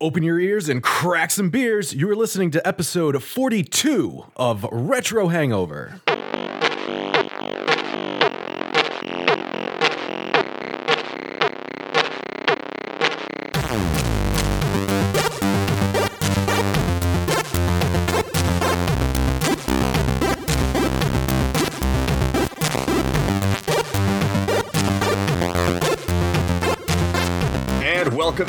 Open your ears and crack some beers. You are listening to episode 42 of Retro Hangover.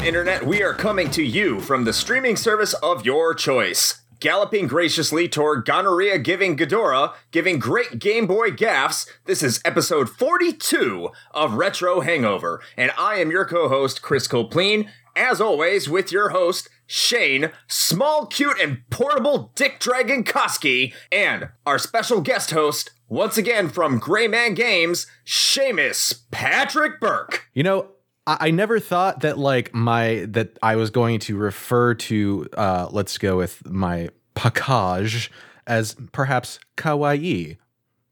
Internet. We are coming to you from the streaming service of your choice. Galloping graciously toward gonorrhea giving Ghidorah, giving great Game Boy gaffs, this is episode 42 of Retro Hangover. And I am your co host, Chris Copleen, as always, with your host, Shane, small, cute, and portable Dick Dragon Koski, and our special guest host, once again from Gray Man Games, Seamus Patrick Burke. You know, I, never thought that like my that I was going to refer to uh let's go with my package as perhaps kawaii.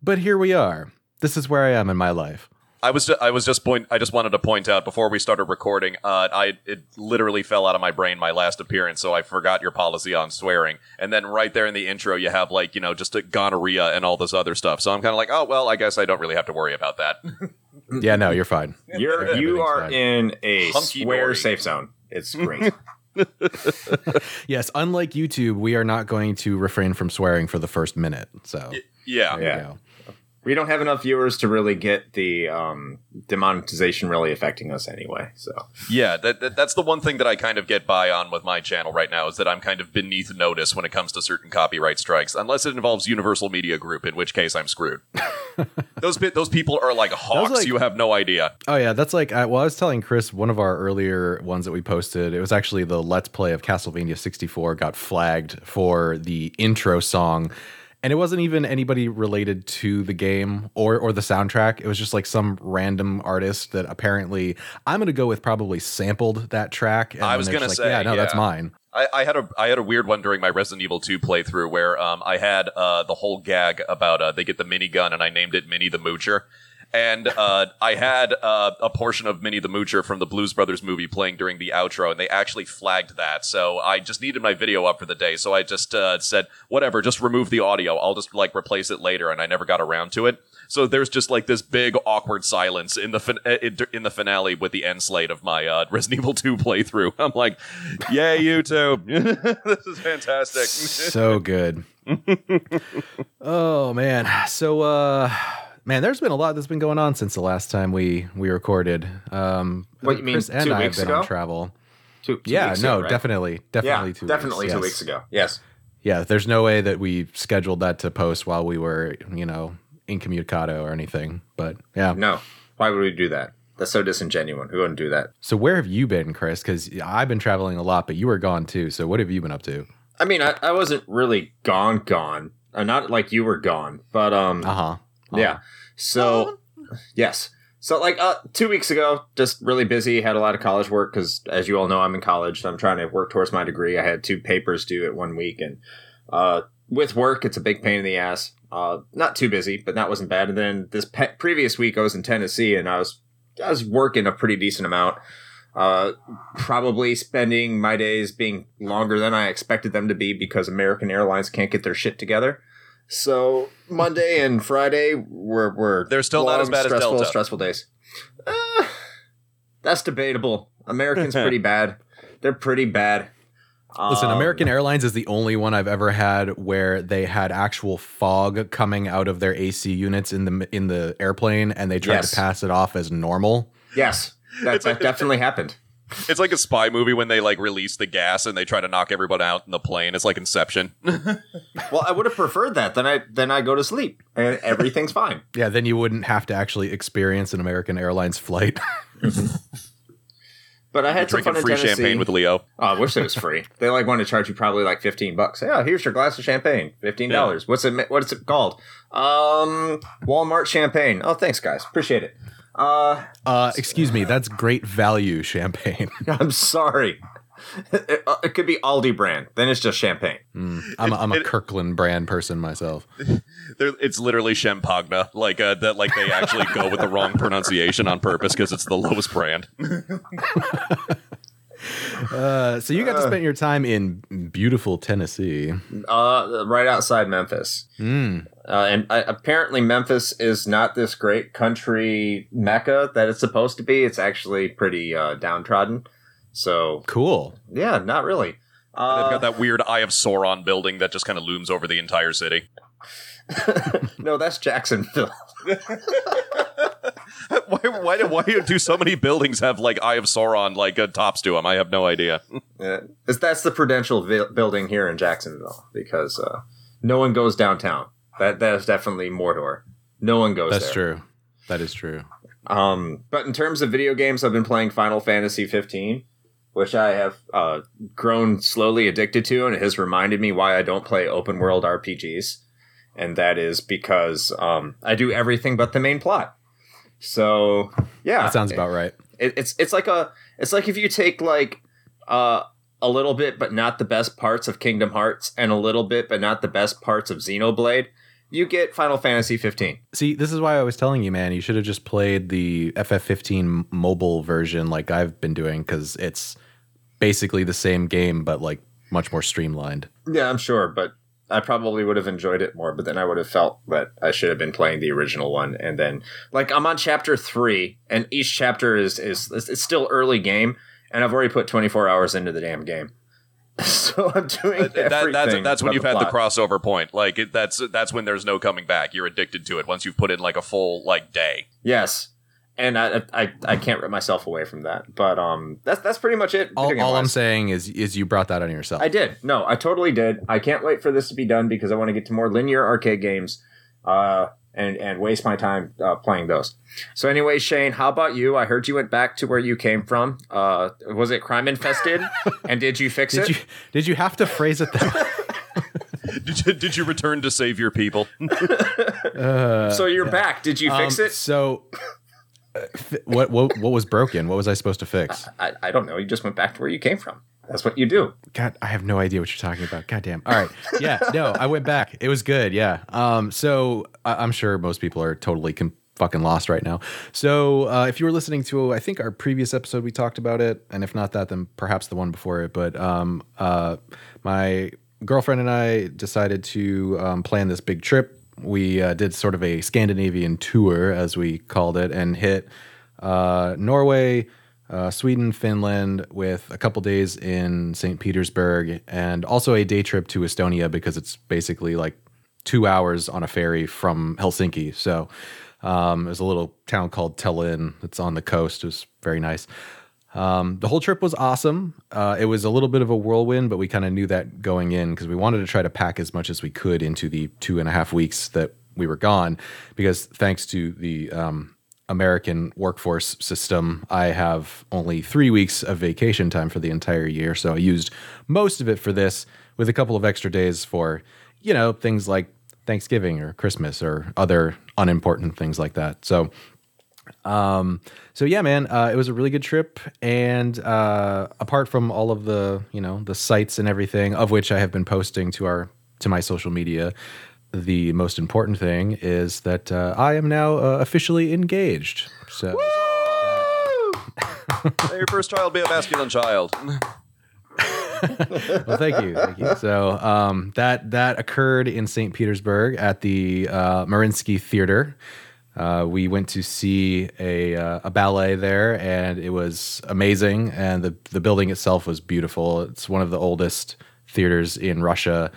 But here we are. This is where I am in my life. I was ju- I was just point I just wanted to point out before we started recording uh, I it literally fell out of my brain my last appearance so I forgot your policy on swearing and then right there in the intro you have like you know just a gonorrhea and all this other stuff so I'm kind of like oh well I guess I don't really have to worry about that Yeah, no, you're fine. You're you are fine. in a Hunky square dory. safe zone. It's great. Yes, unlike YouTube, we are not going to refrain from swearing for the first minute. So yeah there you Yeah. Go. we don't have enough viewers to really get the um, demonetization really affecting us anyway. So yeah that, that that's the one thing that I kind of get by on with my channel right now is that I'm kind of beneath notice when it comes to certain copyright strikes unless it involves Universal Media Group in which case I'm screwed those pe- those people are like hawks like- you have no idea Oh yeah, that's like I, well, I was telling Chris one of our earlier ones that we posted. It was actually the Let's Play of Castlevania 64 got flagged for the intro song, and it wasn't even anybody related to the game or or the soundtrack. It was just like some random artist that apparently I'm gonna go with probably sampled that track. And I was gonna say, like, yeah, no, that's mine. I, I had a I had a weird one during my Resident Evil 2 playthrough where um, I had uh, the whole gag about uh, they get the minigun and I named it Mini the Moocher. And uh, I had uh, a portion of Minnie the Moocher from the Blues Brothers movie playing during the outro, and they actually flagged that. So I just needed my video up for the day. So I just uh, said, whatever, just remove the audio. I'll just like replace it later, and I never got around to it. So there's just like this big awkward silence in the fin- uh, in in the finale with the end slate of my uh, Resident Evil 2 playthrough. I'm like, yay, YouTube! this is fantastic. so good. oh man. So uh man, there's been a lot that's been going on since the last time we we recorded. Um What, you mean Chris and two I have weeks been ago? on travel. two, two yeah, weeks no, ago, right? definitely, definitely yeah, two definitely weeks. two yes. weeks ago. Yes. Yeah, there's no way that we scheduled that to post while we were, you know, incommunicado or anything. But yeah. No. Why would we do that? That's so disingenuous. Who wouldn't do that? So where have you been, Chris? Because I've been traveling a lot, but you were gone too. So what have you been up to? I mean, I, I wasn't really gone, gone. Uh, not like you were gone, but um, Uh huh. Yeah. So, yes. So, like, uh, two weeks ago, just really busy. Had a lot of college work because, as you all know, I'm in college. I'm trying to work towards my degree. I had two papers due at one week, and uh, with work, it's a big pain in the ass. Uh, not too busy, but that wasn't bad. And then this pe- previous week, I was in Tennessee, and I was I was working a pretty decent amount. Uh, probably spending my days being longer than I expected them to be because American Airlines can't get their shit together. So Monday and Friday were were They're still not as long, bad as stressful, Delta. Stressful days. Uh, that's debatable. Americans pretty bad. They're pretty bad. Listen, Um, American Airlines is the only one I've ever had where they had actual fog coming out of their AC units in the in the airplane, and they tried Yes. to pass it off as normal. Yes, that, that definitely happened. It's like a spy movie when they like release the gas and they try to knock everybody out in the plane. It's like Inception. Well, I would have preferred that. Then I then I go to sleep and everything's fine. Yeah, then you wouldn't have to actually experience an American Airlines flight. But I had some fun in free Tennessee. champagne with Leo. Oh, I wish it was free. they like want to charge you probably like fifteen bucks. Yeah, here's your glass of champagne, fifteen dollars. What's it? What's it called? Um, Walmart champagne. Oh, thanks, guys. Appreciate it. Uh, Uh, excuse me, that's great value champagne. I'm sorry. It, uh, it could be Aldi brand. Then it's just champagne. Mm, I'm, a, I'm a Kirkland brand person myself. It's literally Champagne, like uh, that. Like they actually go with the wrong pronunciation on purpose because it's the lowest brand. Uh, so you got to spend your time in beautiful Tennessee. Uh, right outside Memphis. Mm. Uh, and uh, apparently, Memphis is not this great country mecca that it's supposed to be. It's actually pretty uh, downtrodden. So, Cool. yeah, not really. They've Uh, got that weird Eye of Sauron building that just kind of looms over the entire city. no, that's Jacksonville. why, why, do, why do so many buildings have like Eye of Sauron like uh, tops to them? I have no idea. Yeah, that's the Prudential vi- building here in Jacksonville because uh, no one goes downtown. That that is definitely Mordor. No one goes That's there. true. That is true. Um, but in terms of video games, I've been playing Final Fantasy 15, which I have uh, grown slowly addicted to, and it has reminded me why I don't play open world RPGs, and that is because um, I do everything but the main plot. So yeah, That sounds about right. it, it's it's like a it's like if you take like uh a little bit but not the best parts of Kingdom Hearts and a little bit but not the best parts of Xenoblade, you get Final Fantasy 15. See, this is why I was telling you, man. You should have just played the FF15 mobile version like I've been doing because it's basically the same game but like much more streamlined. Yeah, I'm sure, but I probably would have enjoyed it more, but then I would have felt that I should have been playing the original one and then like I'm on chapter 3 and each chapter is is it's still early game and I've already put 24 hours into the damn game. So I'm doing Uh, that, that's that's when you've had the crossover point. Like it, that's that's when there's no coming back. You're addicted to it once you've put in like a full like day. Yes, and I, I I can't rip myself away from that. But um, that's that's pretty much it. All, all I'm saying is is you brought that on yourself. I did. No, I totally did. I can't wait for this to be done because I want to get to more linear arcade games, uh, and and waste my time uh, playing those. So anyway, Shane, how about you? I heard you went back to where you came from. Uh, was it crime infested? and did you fix Did it? you did you have to phrase it that Did you, did you return to save your people? uh, so you're back. Did you fix um, it? So fi- what what what was broken? What was I supposed to fix? I, I don't know. You just went back to where you came from. That's what you do. God, I have no idea what you're talking about. God damn. All right. Yeah. No, I went back. It was good. Yeah. Um. So I- I'm sure most people are totally fucking lost right now. So uh, if you were listening to, I think our previous episode, we talked about it, and if not that, then perhaps the one before it. But um, uh, my girlfriend and I decided to um, plan this big trip. We uh, did sort of a Scandinavian tour, as we called it, and hit uh, Norway, uh, Sweden, Finland, with a couple days in St. Petersburg, and also a day trip to Estonia because it's basically like two hours on a ferry from Helsinki. So um, there's a little town called Tallinn that's on the coast. It was very nice. Um, the whole trip was awesome. Uh, it was a little bit of a whirlwind, but we kind of knew that going in because we wanted to try to pack as much as we could into the two and a half weeks that we were gone. Because thanks to the um, American workforce system, I have only three weeks of vacation time for the entire year. So I used most of it for this with a couple of extra days for, you know, things like Thanksgiving or Christmas or other unimportant things like that. So um, so yeah, man, uh, it was a really good trip, and uh, apart from all of the you know the sites and everything, of which I have been posting to our to my social media, the most important thing is that uh, I am now uh, officially engaged. So May your first child be a masculine child. well, thank you, thank you. So um, that that occurred in St. Petersburg at the uh, Mariinsky Theater. Uh, we went to see a uh, a ballet there, and it was amazing. And the the building itself was beautiful. It's one of the oldest theaters in Russia.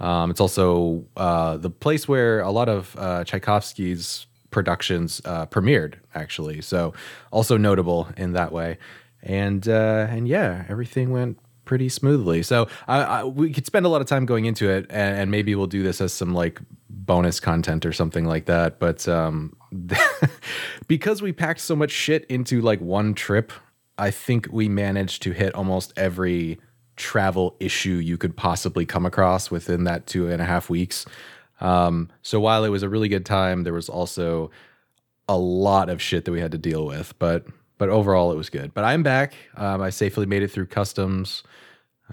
Um, it's also uh, the place where a lot of uh, Tchaikovsky's productions uh, premiered, actually. So also notable in that way. And uh, and yeah, everything went pretty smoothly. So I, I, we could spend a lot of time going into it, and, and maybe we'll do this as some like bonus content or something like that. But um, because we packed so much shit into like one trip, I think we managed to hit almost every travel issue you could possibly come across within that two and a half weeks. Um, so while it was a really good time, there was also a lot of shit that we had to deal with. But but overall, it was good. But I'm back. Um, I safely made it through customs,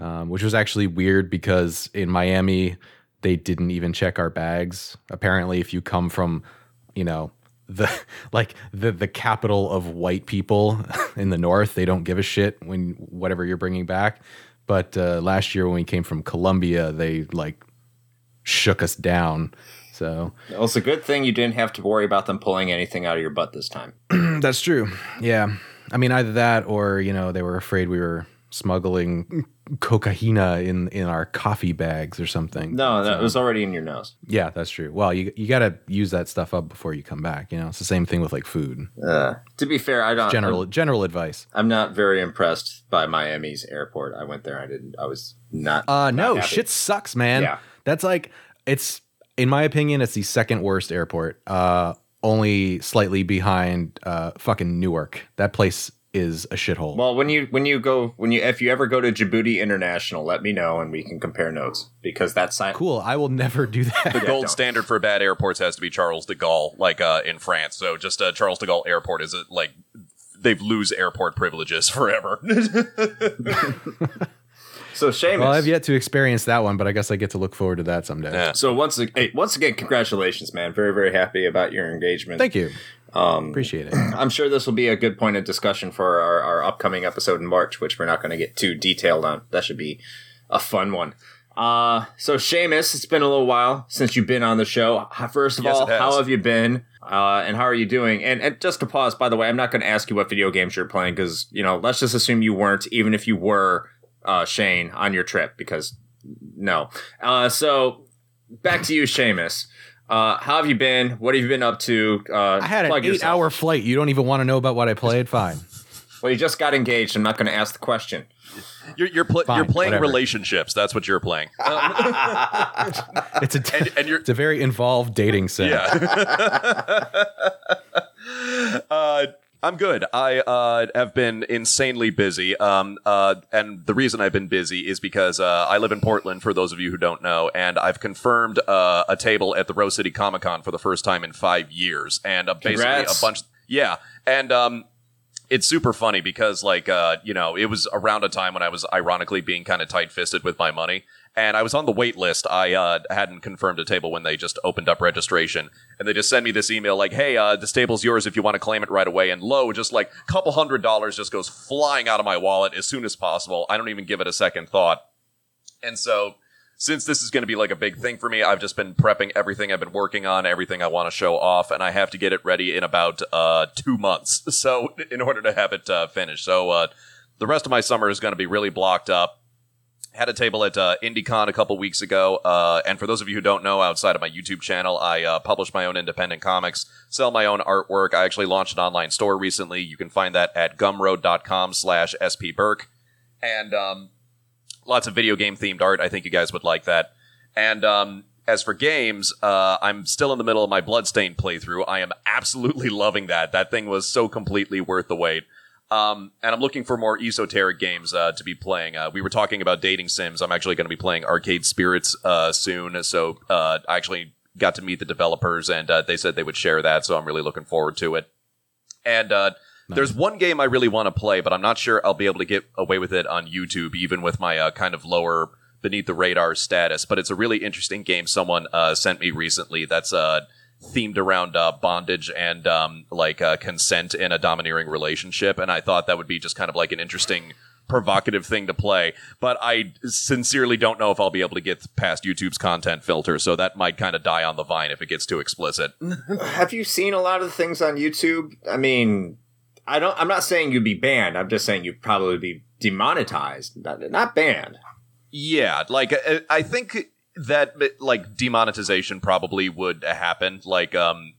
um, which was actually weird because in Miami they didn't even check our bags. Apparently, if you come from you know the like the the capital of white people in the north. They don't give a shit when whatever you're bringing back. But uh, last year when we came from Colombia, they like shook us down. So Well, it's a good thing you didn't have to worry about them pulling anything out of your butt this time. that's true. Yeah, I mean either that or you know they were afraid we were smuggling cocaina in in our coffee bags or something. No, that was already in your nose. Yeah, that's true. Well, you you got to use that stuff up before you come back. You know, it's the same thing with like food. Uh, to be fair, I don't. General I'm, general advice. I'm not very impressed by Miami's airport. I went there. I didn't. I was not. Uh, not no, happy. shit sucks, man. Yeah. That's like it's in my opinion, it's the second worst airport. Uh, only slightly behind uh fucking Newark. That place is a shithole. Well, when you when you go when you if you ever go to Djibouti International, let me know and we can compare notes because that's si- cool. I will never do that. The gold don't. standard for bad airports has to be Charles de Gaulle, like uh, in France. So just uh, Charles de Gaulle Airport is a, like they've lose airport privileges forever. So Seamus. well, I've yet to experience that one, but I guess I get to look forward to that someday. Yeah. so once ag- hey, once again, congratulations, man! Very very happy about your engagement. Thank you. Um, Appreciate it. I'm sure this will be a good point of discussion for our, our upcoming episode in March, which we're not going to get too detailed on. That should be a fun one. Uh, so Seamus, it's been a little while since you've been on the show. First of Yes, all, how have you been? Uh, and how are you doing? And, and just to pause, by the way, I'm not going to ask you what video games you're playing because, you know, let's just assume you weren't, even if you were, uh, Shane, on your trip, because no. Uh, so back to you, Seamus. Uh, how have you been? What have you been up to? Uh, I had an plug yourself. eight-hour flight. You don't even want to know about what I played. Fine. Well, you just got engaged. I'm not going to ask the question. You're you're, pl- Fine, you're playing whatever. relationships. That's what you're playing. It's a and, and you're it's a very involved dating sim. yeah. uh, I'm good. I uh, have been insanely busy. Um, uh, and the reason I've been busy is because uh, I live in Portland, for those of you who don't know, and I've confirmed uh, a table at the Rose City Comic Con for the first time in five years. And uh, basically Congrats. a bunch. Yeah. And um, it's super funny because like uh you know it was around a time when i was ironically being kind of tight-fisted with my money and i was on the wait list. I uh hadn't confirmed a table when they just opened up registration. And they just send me this email like hey uh this table's yours if you want to claim it right away. And lo just like a couple hundred dollars just goes flying out of my wallet as soon as possible. I don't even give it a second thought. And so since this is going to be like a big thing for me, I've just been prepping everything I've been working on, everything I want to show off, and I have to get it ready in about uh, two months. So in order to have it uh, finished, so uh, the rest of my summer is going to be really blocked up. Had a table at uh, IndieCon a couple weeks ago, uh, and for those of you who don't know, outside of my YouTube channel, I uh, publish my own independent comics, sell my own artwork. I actually launched an online store recently. You can find that at gumroad.com slash spburke. And um, lots of video game themed art. I think you guys would like that. And um, as for games, uh, I'm still in the middle of my Bloodstained playthrough. I am absolutely loving that. That thing was so completely worth the wait. Um, and I'm looking for more esoteric games uh, to be playing. Uh, we were talking about dating sims. I'm actually going to be playing Arcade Spirits uh, soon. So uh, I actually got to meet the developers, and uh, they said they would share that. So I'm really looking forward to it. And uh, there's one game I really want to play, but I'm not sure I'll be able to get away with it on YouTube, even with my uh, kind of lower beneath the radar status. But it's a really interesting game someone uh, sent me recently that's uh, themed around uh, bondage and um, like uh, consent in a domineering relationship. And I thought that would be just kind of like an interesting. Provocative thing to play, but I sincerely don't know if I'll be able to get past YouTube's content filter, so that might kind of die on the vine if it gets too explicit. Have you seen a lot of the things on YouTube? I mean, I don't. I'm not saying you'd be banned. I'm just saying you'd probably be demonetized, not, not banned. Yeah, like uh, I think that like demonetization probably would happen. Like, um,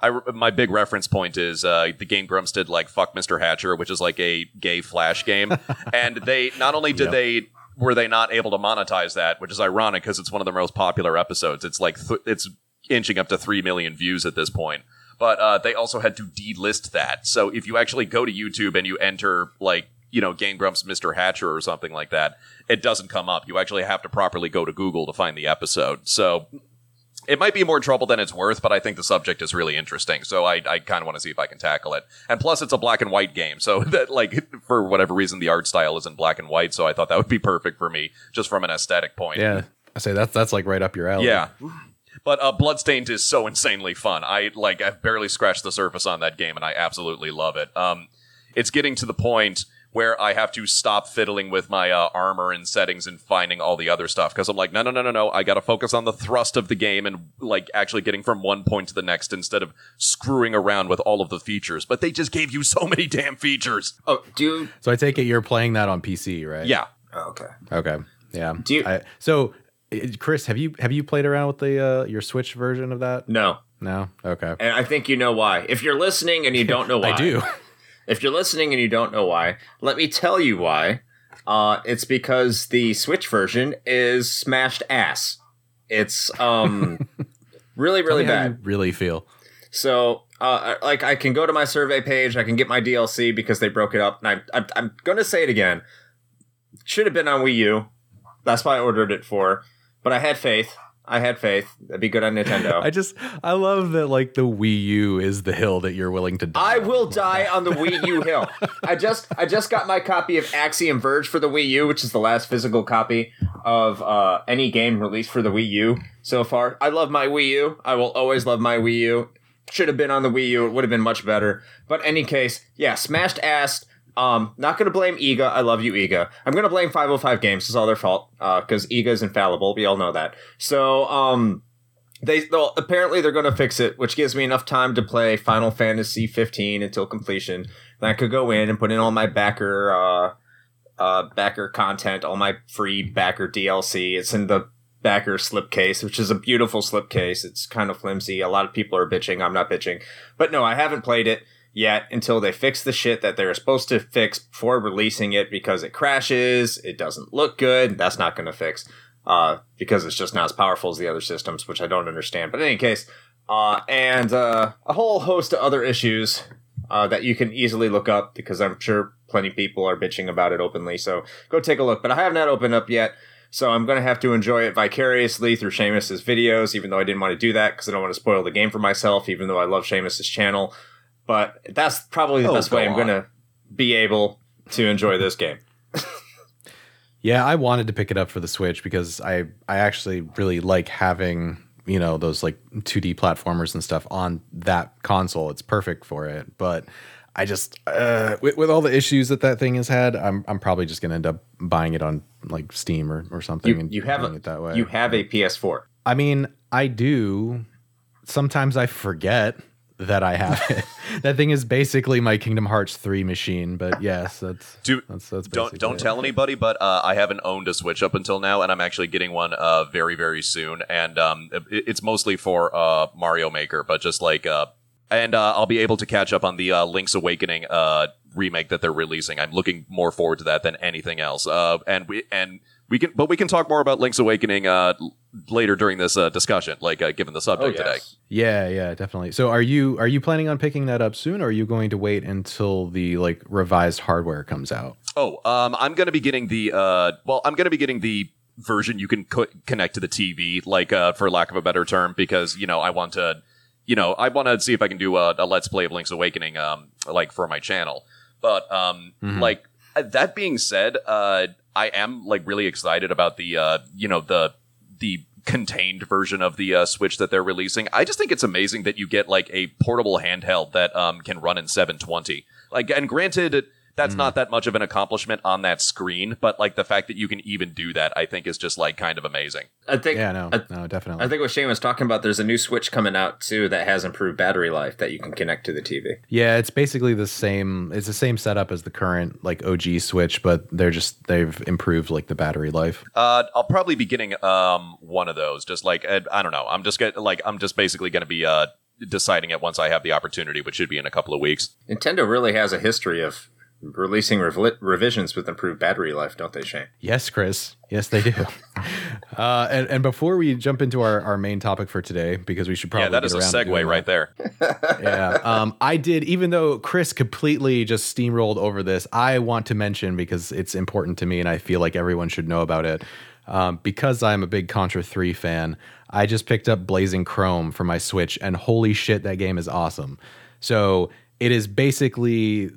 I my big reference point is uh, the Game Grumps did like "Fuck Mr. Hatcher," which is like a gay flash game, and they not only did Yep. they were they not able to monetize that, which is ironic because it's one of their most popular episodes. It's like th- it's inching up to three million views at this point. But uh, they also had to delist that. So if you actually go to YouTube and you enter like you know Game Grumps Mr. Hatcher or something like that, it doesn't come up. You actually have to properly go to Google to find the episode. So it might be more trouble than it's worth, but I think the subject is really interesting. So I, I kind of want to see if I can tackle it. And plus, it's a black and white game, so that like for whatever reason the art style isn't black and white. So I thought that would be perfect for me, just from an aesthetic point. Yeah. I say that's that's like right up your alley. Yeah. But uh, Bloodstained is so insanely fun. I like I've barely scratched the surface on that game, and I absolutely love it. Um, it's getting to the point where I have to stop fiddling with my uh, armor and settings and finding all the other stuff because I'm like, no, no, no, no, no. I got to focus on the thrust of the game and like actually getting from one point to the next instead of screwing around with all of the features. But they just gave you so many damn features. Oh, do you? So I take it you're playing that on PC, right? Yeah. Oh, okay. Okay. Yeah. Do you- I, so, uh, Chris, have you have you played around with the uh, your Switch version of that? No, No. Okay. and I think you know why. If you're listening and you don't know why, I do. If you're listening and you don't know why, let me tell you why. Uh, it's because the Switch version is smashed ass. It's um really really Tell me how bad. really feel. So, uh, like, I can go to my survey page. I can get my DLC because they broke it up. And I, I, I'm going to say it again. Should have been on Wii U. That's why I ordered it for. But I had faith. I had faith. That'd be good on Nintendo. I just I love that like the Wii U is the hill that you're willing to die. I on. will die on the Wii U hill. I just I just got my copy of Axiom Verge for the Wii U, which is the last physical copy of uh, any game released for the Wii U so far. I love my Wii U. I will always love my Wii U. Should have been on the Wii U. It would have been much better. But any case, yeah, smashed ass. Um, not gonna blame IGA. I love you, IGA. I'm gonna blame 505 Games. It's all their fault. Uh, because IGA is infallible. We all know that. So, um, they they'll, apparently they're going to fix it, which gives me enough time to play Final Fantasy 15 until completion. Then I could go in and put in all my backer uh, uh, backer content, all my free backer DLC. It's in the backer slipcase, which is a beautiful slipcase. It's kind of flimsy. A lot of people are bitching. I'm not bitching, but no, I haven't played it yet until they fix the shit that they're supposed to fix before releasing it because it crashes, it doesn't look good. That's not going to fix uh, because it's just not as powerful as the other systems, which I don't understand. But in any case, uh, and uh, a whole host of other issues uh, that you can easily look up because I'm sure plenty of people are bitching about it openly. So go take a look. But I have not opened up yet. So I'm going to have to enjoy it vicariously through Seamus's videos, even though I didn't want to do that because I don't want to spoil the game for myself, even though I love Seamus's channel. But that's probably the Oh, best go way I'm on. going to be able to enjoy this game. Yeah, I wanted to pick it up for the Switch because I I actually really like having you know those like 2D platformers and stuff on that console. It's perfect for it. But I just uh, with, with all the issues that that thing has had, I'm I'm probably just gonna end up buying it on like Steam or, or something You, and you have a, it that way. you have a PS4. I mean, I do. Sometimes I forget that I have it. that thing is basically my Kingdom Hearts 3 machine, but yes, that's Do, that's that's don't don't it. tell anybody, but uh, I haven't owned a Switch up until now, and I'm actually getting one uh, very very soon. And um, it, it's mostly for uh, Mario Maker, but just like uh, and uh, I'll be able to catch up on the uh, Link's Awakening uh, remake that they're releasing. I'm looking more forward to that than anything else. Uh, and we and we can, but we can talk more about Link's Awakening uh, later during this uh, discussion, like uh, given the subject today. Yeah, yeah, definitely. So are you are you planning on picking that up soon or are you going to wait until the like revised hardware comes out? Oh, um, I'm gonna be getting the uh, well, I'm gonna be getting the version you can co- connect to the TV, like uh, for lack of a better term, because you know I want to, you know, I want to see if I can do a, a let's play of Link's Awakening, um, like for my channel. But um, Mhm. like uh, that being said, uh, I am like really excited about the uh, you know the the contained version of the uh, Switch that they're releasing. I just think it's amazing that you get like a portable handheld that um, can run in 720. Like, and granted, that's not that much of an accomplishment on that screen, but like the fact that you can even do that, I think is just like kind of amazing. I think Yeah, no. I, no, definitely. I think what Shane was talking about, there's a new Switch coming out too that has improved battery life that you can connect to the TV. yeah, it's basically the same it's the same setup as the current like OG Switch, but they're just they've improved like the battery life. Uh, I'll probably be getting um one of those. Just like uh, I don't know, I'm just get like I'm just basically going to be uh deciding it once I have the opportunity, which should be in a couple of weeks. Nintendo really has a history of releasing rev- revisions with improved battery life, don't they, Shane? Yes, Chris. Yes, they do. uh, and, and before we jump into our, our main topic for today, because we should probably yeah, that get is a segue doing right there. yeah. Um, I did, even though Chris completely just steamrolled over this, I want to mention because it's important to me and I feel like everyone should know about it. Um, because I'm a big Contra 3 fan, I just picked up Blazing Chrome for my Switch, and holy shit, that game is awesome. So it is basically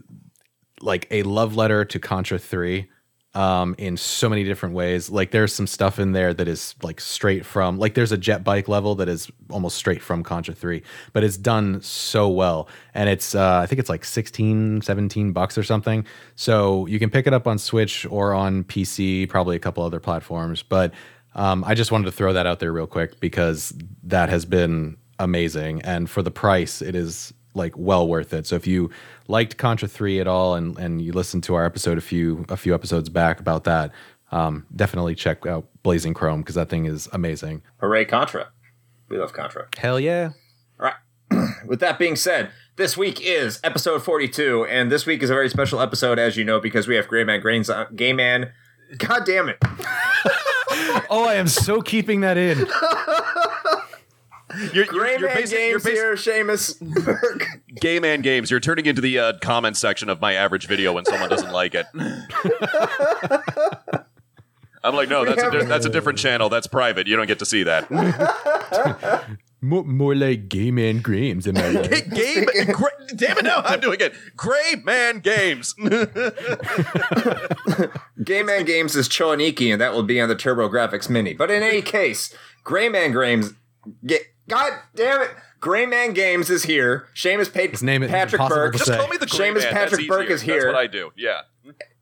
like a love letter to Contra 3. um, in so many different ways. Like there's some stuff in there that is like straight from like there's a jet bike level that is almost straight from Contra 3, but it's done so well. And it's uh, I think it's like 16, 17 bucks or something. So you can pick it up on Switch or on PC, probably a couple other platforms. But um, I just wanted to throw that out there real quick because that has been amazing. And for the price, it is like well worth it. So if you liked Contra 3 at all and and you listened to our episode a few a few episodes back about that, um, definitely check out Blazing Chrome because that thing is amazing. Hooray, Contra. We love Contra. Hell yeah. All right. With that being said, this week is episode 42, and this week is a very special episode, as you know, because we have Gray Man Grains on. Gay Man. God damn it. Oh, I am so keeping that in. You're, Gray you're, you're Man basic- you're Games basic- here, Seamus. Burke. Gay man games. You're turning into the uh, comment section of my average video when someone doesn't like it. I'm like, no, that's a, di- that's a different channel. That's private. You don't get to see that. More, more like gay man games, in my life. Game, gra- damn it! Now I'm doing it. Gray man games. Gay Man Games is Cho Aniki, and that will be on the TurboGrafx Mini. But in any case, Gray Man Games. Ga- God damn it! Gray Man Games is here. Seamus pa- His name is Patrick impossible Burke. Just say. call me the Gray Seamus man. Patrick That's Burke easier. is That's here. what I do. Yeah.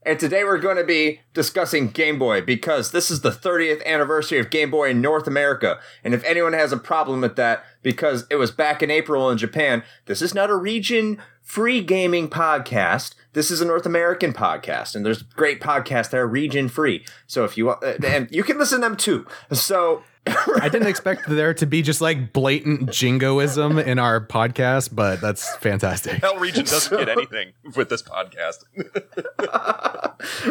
And today we're going to be discussing Game Boy because this is the 30th anniversary of Game Boy in North America. And if anyone has a problem with that, because it was back in April in Japan, this is not a region free gaming podcast. This is a North American podcast. And there's great podcasts that are region free. So if you want, and you can listen to them too. So. I didn't expect there to be just like blatant jingoism in our podcast, but that's fantastic. Hell region doesn't get anything with this podcast.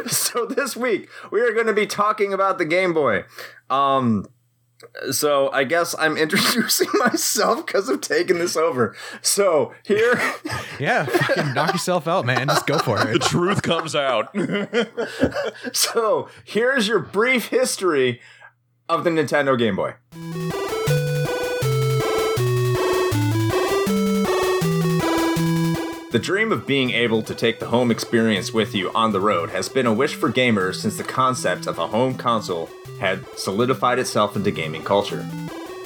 so this week we are going to be talking about the Game Boy. Um, so I guess I'm introducing myself because I've taken this over. So here, Yeah, fucking knock yourself out, man. Just go for it. the truth comes out. so here's your brief history of the Nintendo Game Boy. The dream of being able to take the home experience with you on the road has been a wish for gamers since the concept of a home console had solidified itself into gaming culture.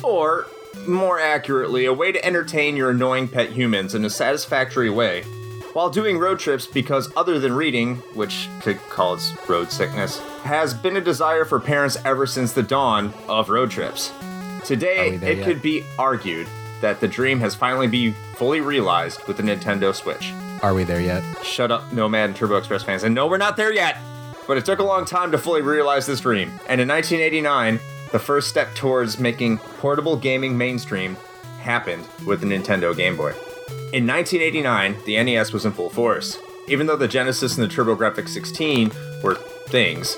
Or, more accurately, a way to entertain your annoying pet humans in a satisfactory way while doing road trips because, other than reading, which could cause road sickness, has been a desire for parents ever since the dawn of road trips. Today, Are we there it yet? could be argued that the dream has finally been fully realized with the Nintendo Switch. Are we there yet? Shut up, Nomad and Turbo Express fans. And no, we're not there yet! But it took a long time to fully realize this dream. And in 1989, the first step towards making portable gaming mainstream happened with the Nintendo Game Boy. In 1989, the NES was in full force. Even though the Genesis and the TurboGrafx 16 were things,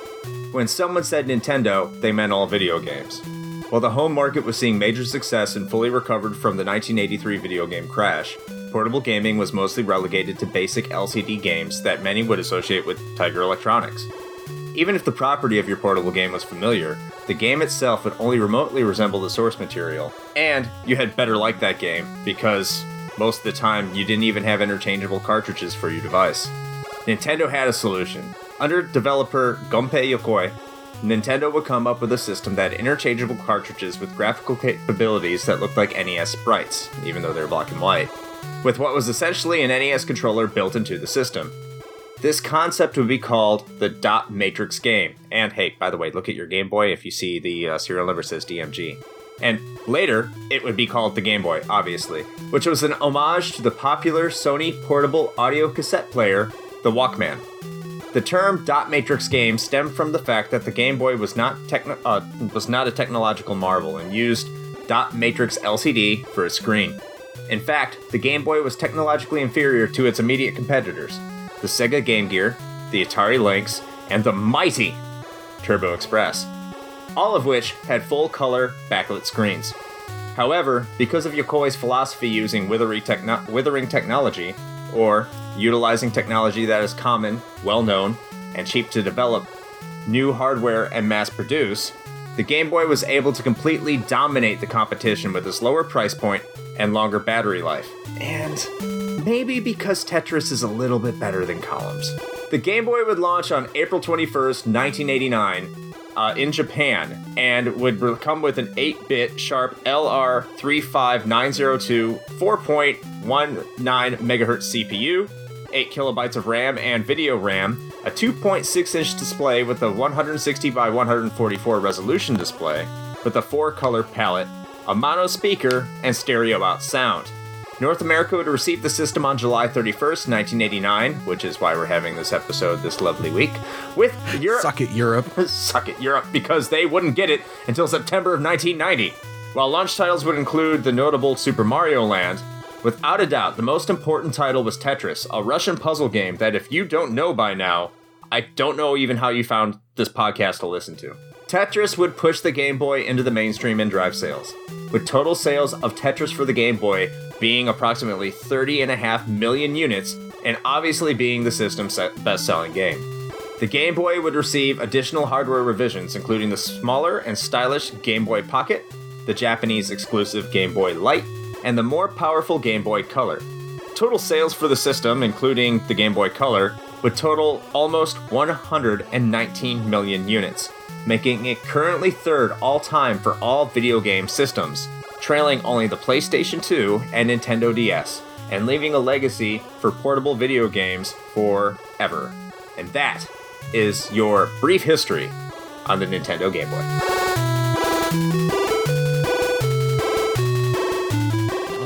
when someone said Nintendo, they meant all video games. While the home market was seeing major success and fully recovered from the 1983 video game crash, portable gaming was mostly relegated to basic LCD games that many would associate with Tiger Electronics. Even if the property of your portable game was familiar, the game itself would only remotely resemble the source material, and you had better like that game because most of the time you didn't even have interchangeable cartridges for your device. Nintendo had a solution. Under developer Gunpei Yokoi, Nintendo would come up with a system that had interchangeable cartridges with graphical capabilities that looked like NES sprites, even though they're black and white, with what was essentially an NES controller built into the system. This concept would be called the dot matrix game. And hey, by the way, look at your Game Boy if you see the uh, serial number says DMG. And later, it would be called the Game Boy, obviously, which was an homage to the popular Sony portable audio cassette player, the Walkman. The term dot matrix game stemmed from the fact that the Game Boy was not uh, was not a technological marvel and used dot matrix LCD for a screen. In fact, the Game Boy was technologically inferior to its immediate competitors, the Sega Game Gear, the Atari Lynx, and the mighty Turbo Express, all of which had full color backlit screens. However, because of Yokoi's philosophy using withering, techno- withering technology, or utilizing technology that is common, well known, and cheap to develop, new hardware and mass produce, the Game Boy was able to completely dominate the competition with its lower price point and longer battery life. And maybe because Tetris is a little bit better than Columns. The Game Boy would launch on April 21st, 1989, uh, in Japan, and would come with an 8 bit Sharp LR35902 4.19 megahertz CPU, 8 kilobytes of RAM and video RAM, a 2.6 inch display with a 160 by 144 resolution display, with a 4 color palette, a mono speaker, and stereo out sound. North America would receive the system on July 31st, 1989, which is why we're having this episode this lovely week, with Europe. Suck it, Europe. Suck it, Europe, because they wouldn't get it until September of 1990. While launch titles would include the notable Super Mario Land, without a doubt, the most important title was Tetris, a Russian puzzle game that, if you don't know by now, I don't know even how you found this podcast to listen to. Tetris would push the Game Boy into the mainstream and drive sales, with total sales of Tetris for the Game Boy being approximately 30.5 million units, and obviously being the system's best selling game. The Game Boy would receive additional hardware revisions, including the smaller and stylish Game Boy Pocket, the Japanese exclusive Game Boy Light, and the more powerful Game Boy Color. Total sales for the system, including the Game Boy Color, would total almost 119 million units, making it currently third all time for all video game systems, trailing only the PlayStation 2 and Nintendo DS, and leaving a legacy for portable video games forever. And that is your brief history on the Nintendo Game Boy.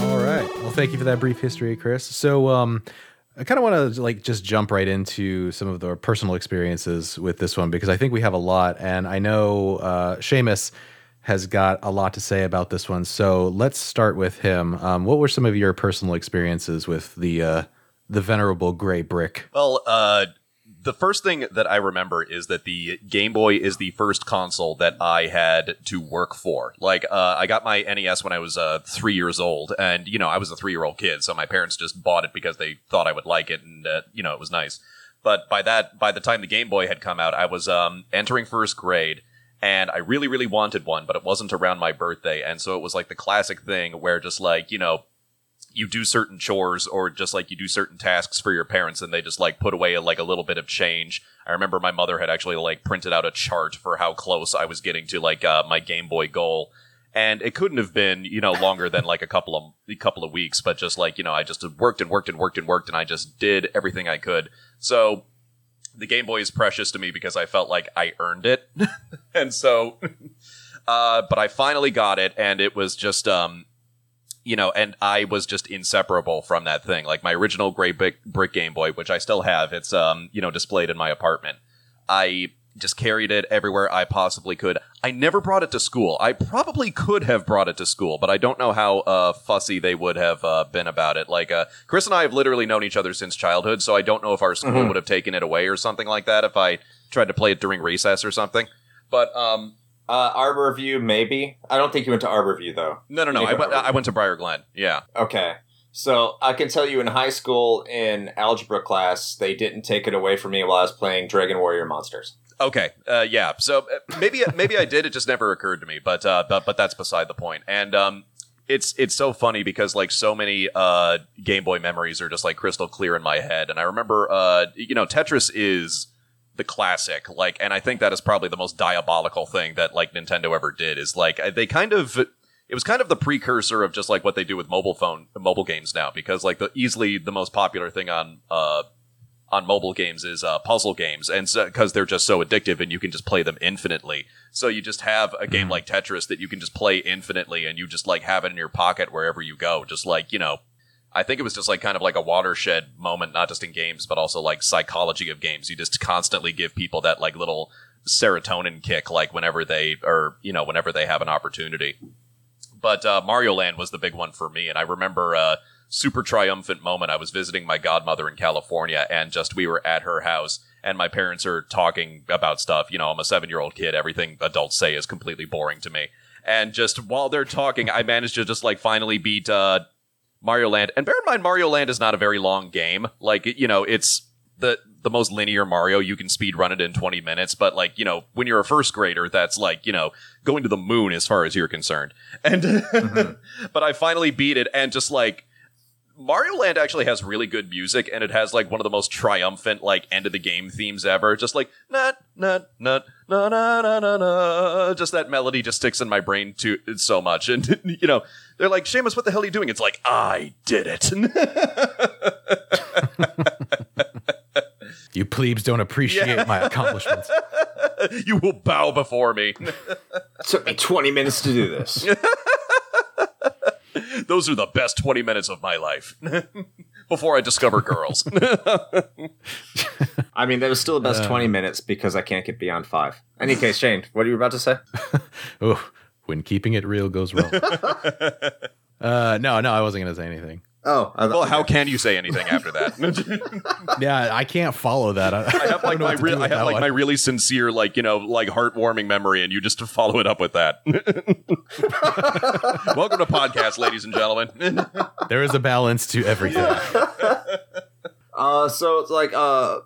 All right. Well, thank you for that brief history, Chris. So, um, I kind of want to like just jump right into some of the personal experiences with this one because I think we have a lot, and I know uh, Seamus has got a lot to say about this one. So let's start with him. Um, what were some of your personal experiences with the uh, the venerable gray brick? Well, uh, the first thing that I remember is that the Game Boy is the first console that I had to work for. Like, uh, I got my NES when I was uh, three years old, and you know, I was a three-year-old kid, so my parents just bought it because they thought I would like it, and uh, you know, it was nice. But by that, by the time the Game Boy had come out, I was um, entering first grade, and I really, really wanted one, but it wasn't around my birthday, and so it was like the classic thing where just like you know you do certain chores or just like you do certain tasks for your parents and they just like put away like a little bit of change. I remember my mother had actually like printed out a chart for how close I was getting to like uh, my Game Boy goal. And it couldn't have been, you know, longer than like a couple of a couple of weeks, but just like, you know, I just worked and worked and worked and worked and I just did everything I could. So the Game Boy is precious to me because I felt like I earned it. and so uh but I finally got it and it was just um you know, and I was just inseparable from that thing. Like my original gray brick, brick Game Boy, which I still have, it's um, you know, displayed in my apartment. I just carried it everywhere I possibly could. I never brought it to school. I probably could have brought it to school, but I don't know how uh, fussy they would have uh, been about it. Like uh, Chris and I have literally known each other since childhood, so I don't know if our school would have taken it away or something like that if I tried to play it during recess or something. But um, Uh, Arborview, maybe. I don't think you went to Arborview though. no, no, no. I went. to I went to Briar Glen. Yeah. Okay. So I can tell you in high school in algebra class, they didn't take it away from me while I was playing Dragon Warrior Monsters. Okay. Uh, yeah. So uh, maybe maybe I did. It just never occurred to me. But uh, but but that's beside the point. And um, it's it's so funny because like so many uh Game Boy memories are just like crystal clear in my head. And I remember uh you know Tetris is the classic like and i think that is probably the most diabolical thing that like nintendo ever did is like they kind of it was kind of the precursor of just like what they do with mobile phone mobile games now because like the easily the most popular thing on uh on mobile games is uh, puzzle games, and because they're just so addictive, and you can just play them infinitely. So you just have a game like Tetris that you can just play infinitely, and you just like have it in your pocket wherever you go. Just like you know, I think it was just like kind of like a watershed moment, not just in games, but also like psychology of games. You just constantly give people that like little serotonin kick, like whenever they or you know whenever they have an opportunity. But uh, Mario Land was the big one for me, and I remember a super triumphant moment. I was visiting my godmother in California, and just we were at her house, and my parents are talking about stuff. You know, I'm a seven year old kid. Everything adults say is completely boring to me. And just while they're talking, I managed to just like finally beat uh, Mario Land. And bear in mind, Mario Land is not a very long game. Like, you know, it's the the most linear Mario. You can speed run it in 20 minutes, but like, you know, when you're a first grader, that's like, you know, going to the moon as far as you're concerned. And mm-hmm. but I finally beat it and just like Mario Land actually has really good music, and it has like one of the most triumphant like end of the game themes ever. Just like nut nut nut na na na na na. Just that melody just sticks in my brain too so much, and you know they're like, Seamus, what the hell are you doing? It's like I did it. You plebes don't appreciate my accomplishments. you will bow before me. took me 20 minutes to do this. Those are the best twenty minutes of my life before I discover girls. I mean, that was still the best 20 minutes because I can't get beyond five. Any case, Shane, what are you about to say? oh, when keeping it real goes wrong. uh, no, no, I wasn't going to say anything. Oh, I well, how can you say anything after that? Yeah, I can't follow that. I, I have like my what to real, do I have like one. my really sincere, like you know, like heartwarming memory, and you just follow it up with that. Welcome to podcast, ladies and gentlemen. There is a balance to everything. Uh, so it's like uh,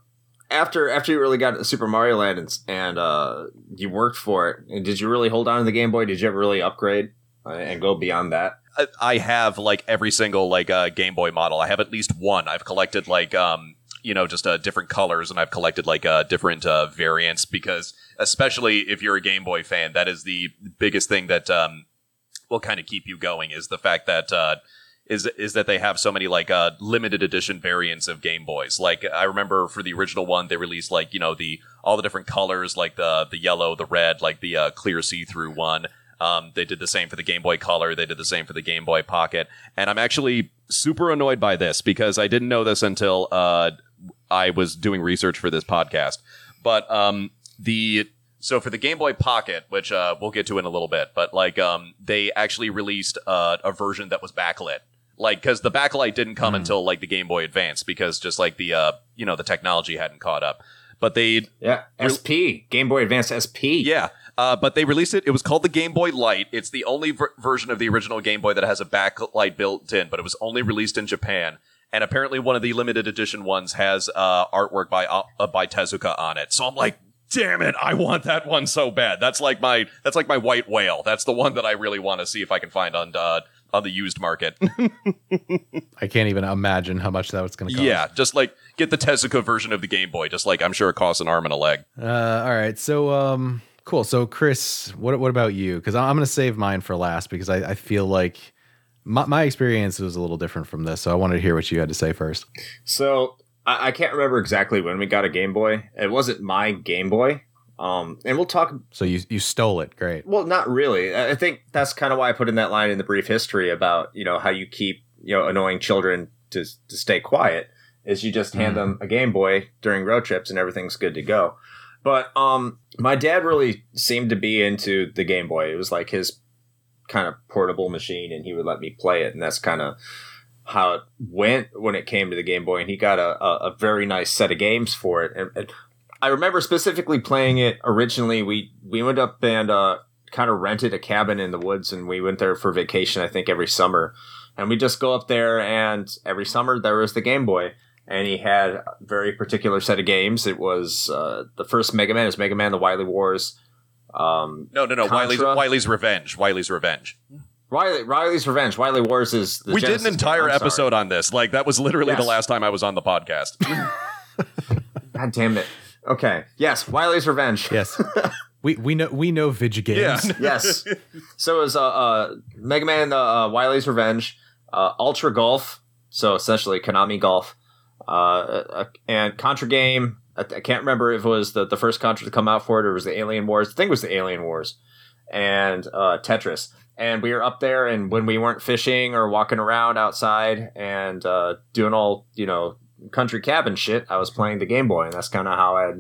after after you really got Super Mario Land and, and uh, you worked for it, and did you really hold on to the Game Boy? Did you ever really upgrade uh, and go beyond that? I- have like every single like uh, Game Boy model. I have at least one. I've collected like um you know just uh, different colors, and I've collected like uh, different uh, variants because especially if you're a Game Boy fan, that is the biggest thing that um will kind of keep you going is the fact that uh is is that they have so many like uh limited edition variants of Game Boys. Like I remember for the original one, they released like you know the all the different colors, like the the yellow, the red, like the uh, clear see through one. Um, they did the same for the Game Boy Color. They did the same for the Game Boy Pocket. And I'm actually super annoyed by this because I didn't know this until uh, I was doing research for this podcast. But um, the so for the Game Boy Pocket, which uh, we'll get to in a little bit, but like um, they actually released uh, a version that was backlit. Like, because the backlight didn't come until like the Game Boy Advance, because just like the uh, you know the technology hadn't caught up. But they Yeah, SP Game Boy Advance SP. yeah, uh, but they released it. It was called the Game Boy Light. It's the only ver- version of the original Game Boy that has a backlight built in, but it was only released in Japan. And apparently, one of the limited edition ones has uh, artwork by uh, by Tezuka on it. So I'm like, damn it, I want that one so bad. That's like my that's like my white whale. That's the one that I really want to see if I can find on uh, on the used market. I can't even imagine how much that was going to cost. yeah, just like get the Tezuka version of the Game Boy. Just like I'm sure it costs an arm and a leg. Uh, all right. So, um, cool. So, Chris, what what about you? Because I'm going to save mine for last because I, I feel like my, my experience was a little different from this. So, I wanted to hear what you had to say first. So I, I can't remember exactly when we got a Game Boy. It wasn't my Game Boy. Um, and we'll talk. So you you stole it. Great. Well, not really. I think that's kind of why I put in that line in the brief history about you know how you keep you know annoying children to to stay quiet is you just hand Mhm. them a Game Boy during road trips and everything's good to go. But um, my dad really seemed to be into the Game Boy. It was like his kind of portable machine, and he would let me play it, and that's kind of how it went when it came to the Game Boy. And he got a, a, a very nice set of games for it. And, and I remember specifically playing it originally. We we went up and uh, kind of rented a cabin in the woods, and we went there for vacation. I think every summer, and we just go up there, and every summer there was the Game Boy. And he had a very particular set of games. It was uh, the first Mega Man. It was Mega Man: The Wily Wars. Um, No, no, no. Wily's, Contra? Wily's Revenge. Wily's Revenge. Riley, Riley's Revenge. Wily Wars is the we did an entire game. Episode on this. Like that was literally the last time I was on the podcast. God damn it. Okay. Yes, Wily's Revenge. Yes. we we know we know video games. Yeah. yes. So it was uh, uh, Mega Man, uh, uh, Wily's Revenge, uh, Ultra Golf, so essentially Konami Golf, uh, uh, and Contra Game. I, I can't remember if it was the, the first Contra to come out for it or it was the Alien Wars. I think it was the Alien Wars, and uh, Tetris. And we were up there, and when we weren't fishing or walking around outside and uh, doing all you know country cabin shit, I was playing the Game Boy, and that's kind of how I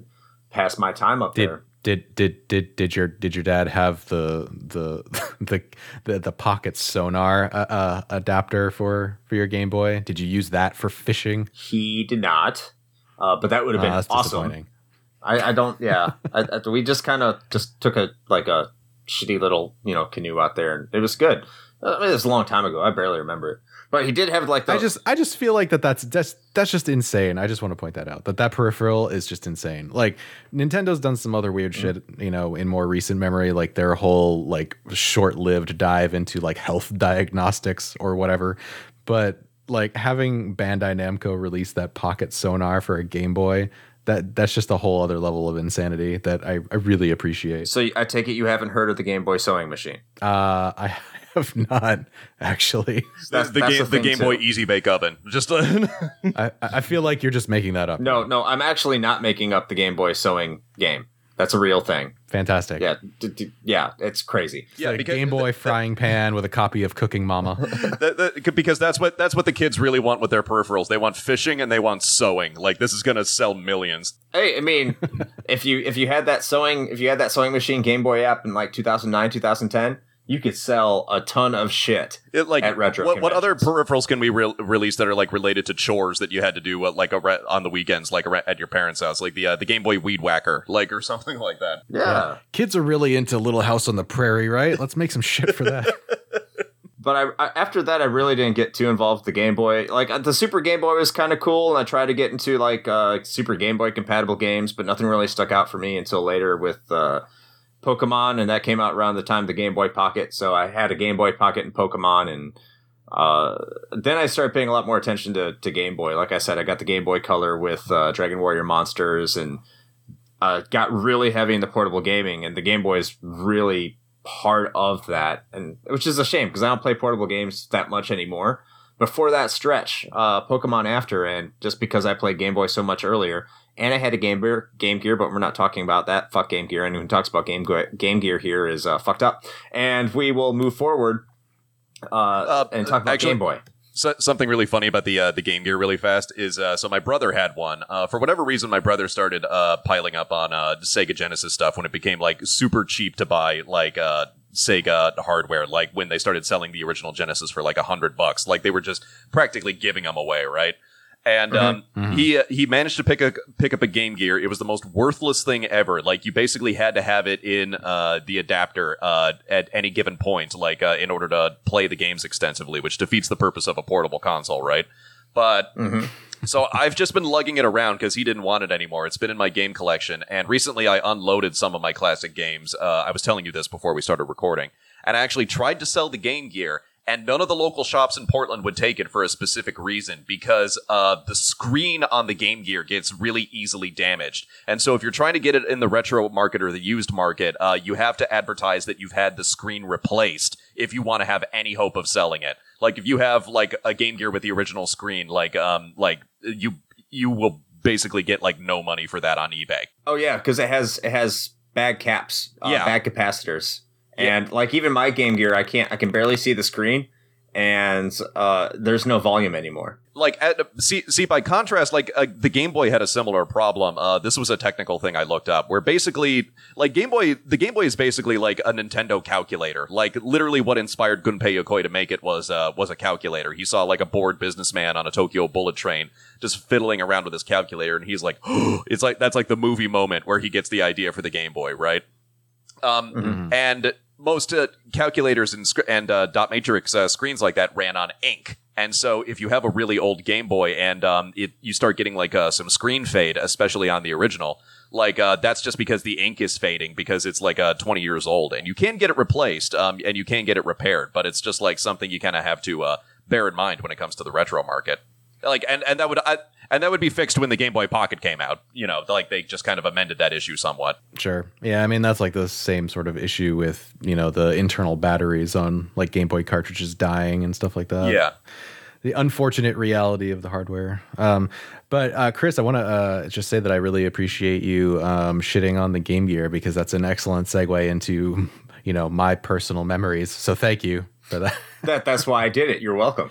passed my time up Did there. Did did did did your did your dad have the the the the, the pocket sonar uh, uh, adapter for for your Game Boy? Did you use that for fishing? He did not, uh, but that would have Uh, been that's awesome. I, I don't. Yeah, I, I, we just kind of just took a like a shitty little you know canoe out there, and it was good. Uh, I mean, it was a long time ago. I barely remember it, but he did have like the. I just I just feel like that that's that's that's just insane. I just want to point that out. That that peripheral is just insane. Like Nintendo's done some other weird shit, you know, in more recent memory, like their whole like short-lived dive into like health diagnostics or whatever. But like having Bandai Namco release that pocket sonar for a Game Boy. That that's just a whole other level of insanity that I, I really appreciate. So I take it you haven't heard of the Game Boy sewing machine. Uh, I have not actually. That's the that's game, the thing, Game too. Boy Easy Bake Oven. Just uh, I, I feel like you're just making that up. No, no, I'm actually not making up the Game Boy sewing game. That's a real thing. Fantastic. Yeah, d- d- yeah, it's crazy. It's a Game Boy frying pan with a copy of Cooking Mama. that, that- because that's what that's what the kids really want with their peripherals. They want fishing and they want sewing. Like this is gonna sell millions. Hey, I mean, if you if you had that sewing if you had that sewing machine Game Boy app in like 2009, 2010, you could sell a ton of shit. It, like At retro what, what other peripherals can we re- release that are like related to chores that you had to do uh, like ar- on the weekends, like ar- at your parents' house, like the uh, the Game Boy Weed Whacker, like or something like that. Yeah. Kids are really into Little House on the Prairie, right? Let's make some shit for that. But I, I after that I really didn't get too involved with the Game Boy. Like uh, the Super Game Boy was kind of cool, and I tried to get into like uh, Super Game Boy compatible games, but nothing really stuck out for me until later with uh, Pokemon, and that came out around the time the Game Boy Pocket. So I had a Game Boy Pocket and Pokemon, and uh, then I started paying a lot more attention to, to Game Boy. Like I said, I got the Game Boy Color with uh, Dragon Warrior Monsters, and uh, got really heavy into portable gaming, and the Game Boy is really part of that, and which is a shame because I don't play portable games that much anymore. Before that stretch, uh, Pokemon after, and just because I played Game Boy so much earlier, and I had a Game Gear, Game Gear, but we're not talking about that. Fuck Game Gear. Anyone who talks about Game Gear, Game Gear here is uh, fucked up. And we will move forward uh, and talk about actually- Game Boy. So, something really funny about the uh, the Game Gear really fast is uh, so my brother had one. Uh, for whatever reason, my brother started uh, piling up on uh, Sega Genesis stuff when it became like super cheap to buy like uh, Sega hardware. Like when they started selling the original Genesis for like a hundred bucks, like they were just practically giving them away, right? And um, he uh, he managed to pick a pick up a Game Gear. It was the most worthless thing ever. Like you basically had to have it in uh, the adapter uh, at any given point, like uh, in order to play the games extensively, which defeats the purpose of a portable console, right? But so I've just been lugging it around because he didn't want it anymore. It's been in my game collection, and recently I unloaded some of my classic games. Uh, I was telling you this before we started recording, and I actually tried to sell the Game Gear, and none of the local shops in Portland would take it for a specific reason because uh, the screen on the Game Gear gets really easily damaged. And so if you're trying to get it in the retro market or the used market, uh, you have to advertise that you've had the screen replaced if you want to have any hope of selling it. Like if you have like a Game Gear with the original screen, like um like you you will basically get like no money for that on eBay. Oh yeah, because it has it has bad caps, uh, Yeah. bad capacitors, and like even my Game Gear, I can't, I can barely see the screen, and uh, there's no volume anymore. like at, see see by contrast like uh, the game boy had a similar problem. Uh, this was a technical thing i looked up where basically like game boy the game boy is basically like a nintendo calculator. Like literally what inspired gunpei yokoi to make it was uh, was a calculator. He saw like a bored businessman on a tokyo bullet train just fiddling around with his calculator and he's like it's like that's like the movie moment where he gets the idea for the game boy right? Um, and most uh, calculators and, sc- and uh, dot matrix uh, screens like that ran on ink. And so, if you have a really old Game Boy and um, it, you start getting like uh, some screen fade, especially on the original, like uh, that's just because the ink is fading because it's like uh, 20 years old, and you can get it replaced um, and you can get it repaired, but it's just like something you kind of have to bear in mind when it comes to the retro market. Like, and and that would I, and that would be fixed when the Game Boy Pocket came out. You know, like they just kind of amended that issue somewhat. Sure. Yeah, I mean that's like the same sort of issue with, you know, the internal batteries on like Game Boy cartridges dying and stuff like that. yeah. The unfortunate reality of the hardware. Um, but uh, Chris, I want to uh, just say that I really appreciate you um, shitting on the Game Gear because that's an excellent segue into, you know, my personal memories. So thank you for that. That that's why I did it. You're welcome.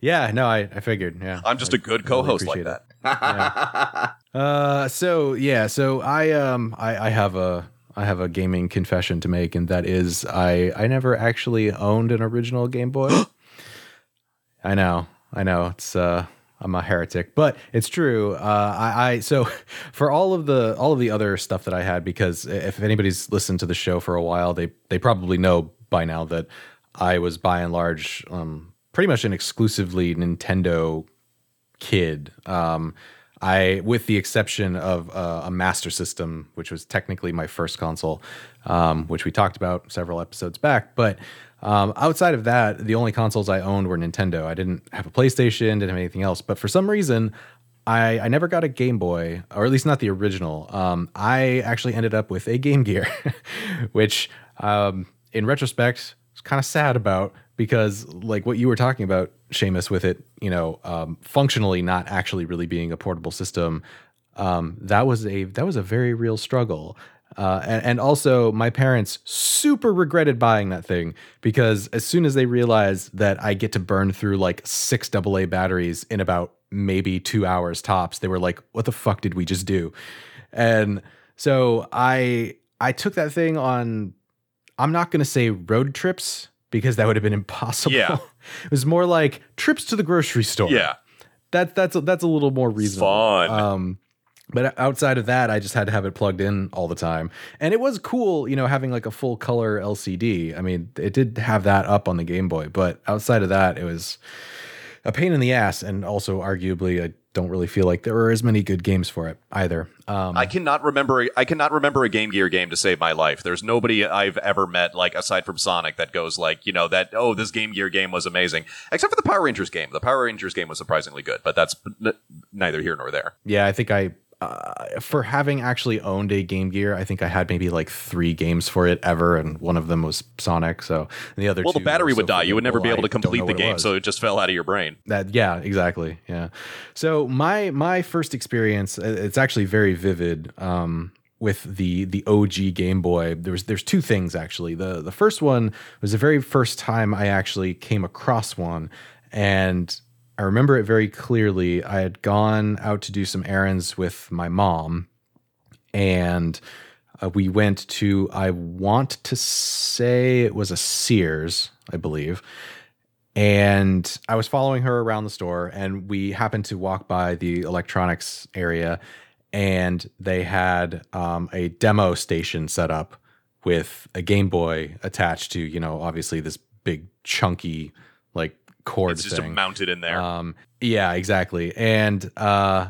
Yeah, no, I, I figured. Yeah. I'm just a good really co-host like appreciate that. Uh, so yeah, so I um I, I have a I have a gaming confession to make, and that is I I never actually owned an original Game Boy. I know, I know, it's uh I'm a heretic, but it's true. Uh, I, I so for all of the all of the other stuff that I had, because if anybody's listened to the show for a while, they they probably know by now that I was by and large um, pretty much an exclusively Nintendo kid. Um, I, with the exception of uh, a Master System, which was technically my first console, um, which we talked about several episodes back. But Um, outside of that, the only consoles I owned were Nintendo. I didn't have a PlayStation, didn't have anything else. But for some reason, I, I never got a Game Boy, or at least not the original. Um, I actually ended up with a Game Gear, which um, in retrospect is kind of sad about because, like what you were talking about, Seamus, with it, you know, um, functionally not actually really being a portable system. Um, that was a that was a very real struggle. Uh, and, and, also, my parents super regretted buying that thing because as soon as they realized that I get to burn through like six AA batteries in about maybe two hours tops, they were like, "What the fuck did we just do?" And so I I took that thing on. I'm not to say road trips because that would have been impossible. Yeah. it was more like trips to the grocery store. Yeah. That that's that's a little more reasonable. Fun. Um, but outside of that, I just had to have it plugged in all the time. And it was cool, you know, having like a full color LCD. I mean, it did have that up on the Game Boy, but outside of that, it was a pain in the ass. And also, arguably, I don't really feel like there are as many good games for it either. Um, I cannot remember. I cannot remember a Game Gear game to save my life. There's nobody I've ever met, like aside from Sonic, that goes like, you know, that oh, this Game Gear game was amazing. Except for the Power Rangers game. The Power Rangers game was surprisingly good, but that's n- neither here nor there. Yeah, I think I uh, for having actually owned a Game Gear, I think I had maybe like three games for it ever, and one of them was Sonic. So the other, well, the battery would so die. You would never be able to complete the game, it so it just fell out of your brain. That yeah, exactly. Yeah. So my my first experience, it's actually very vivid. Um, with the the OG Game Boy, there's there's two things actually. The the first one was the very first time I actually came across one, and I remember it very clearly. I had gone out to do some errands with my mom, and uh, we went to, I want to say it was a Sears, I believe. And I was following her around the store, and we happened to walk by the electronics area, and they had um, a demo station set up with a Game Boy attached to, you know, obviously this big, chunky, like cord it's just thing. mounted in there. Um, yeah, exactly. And uh,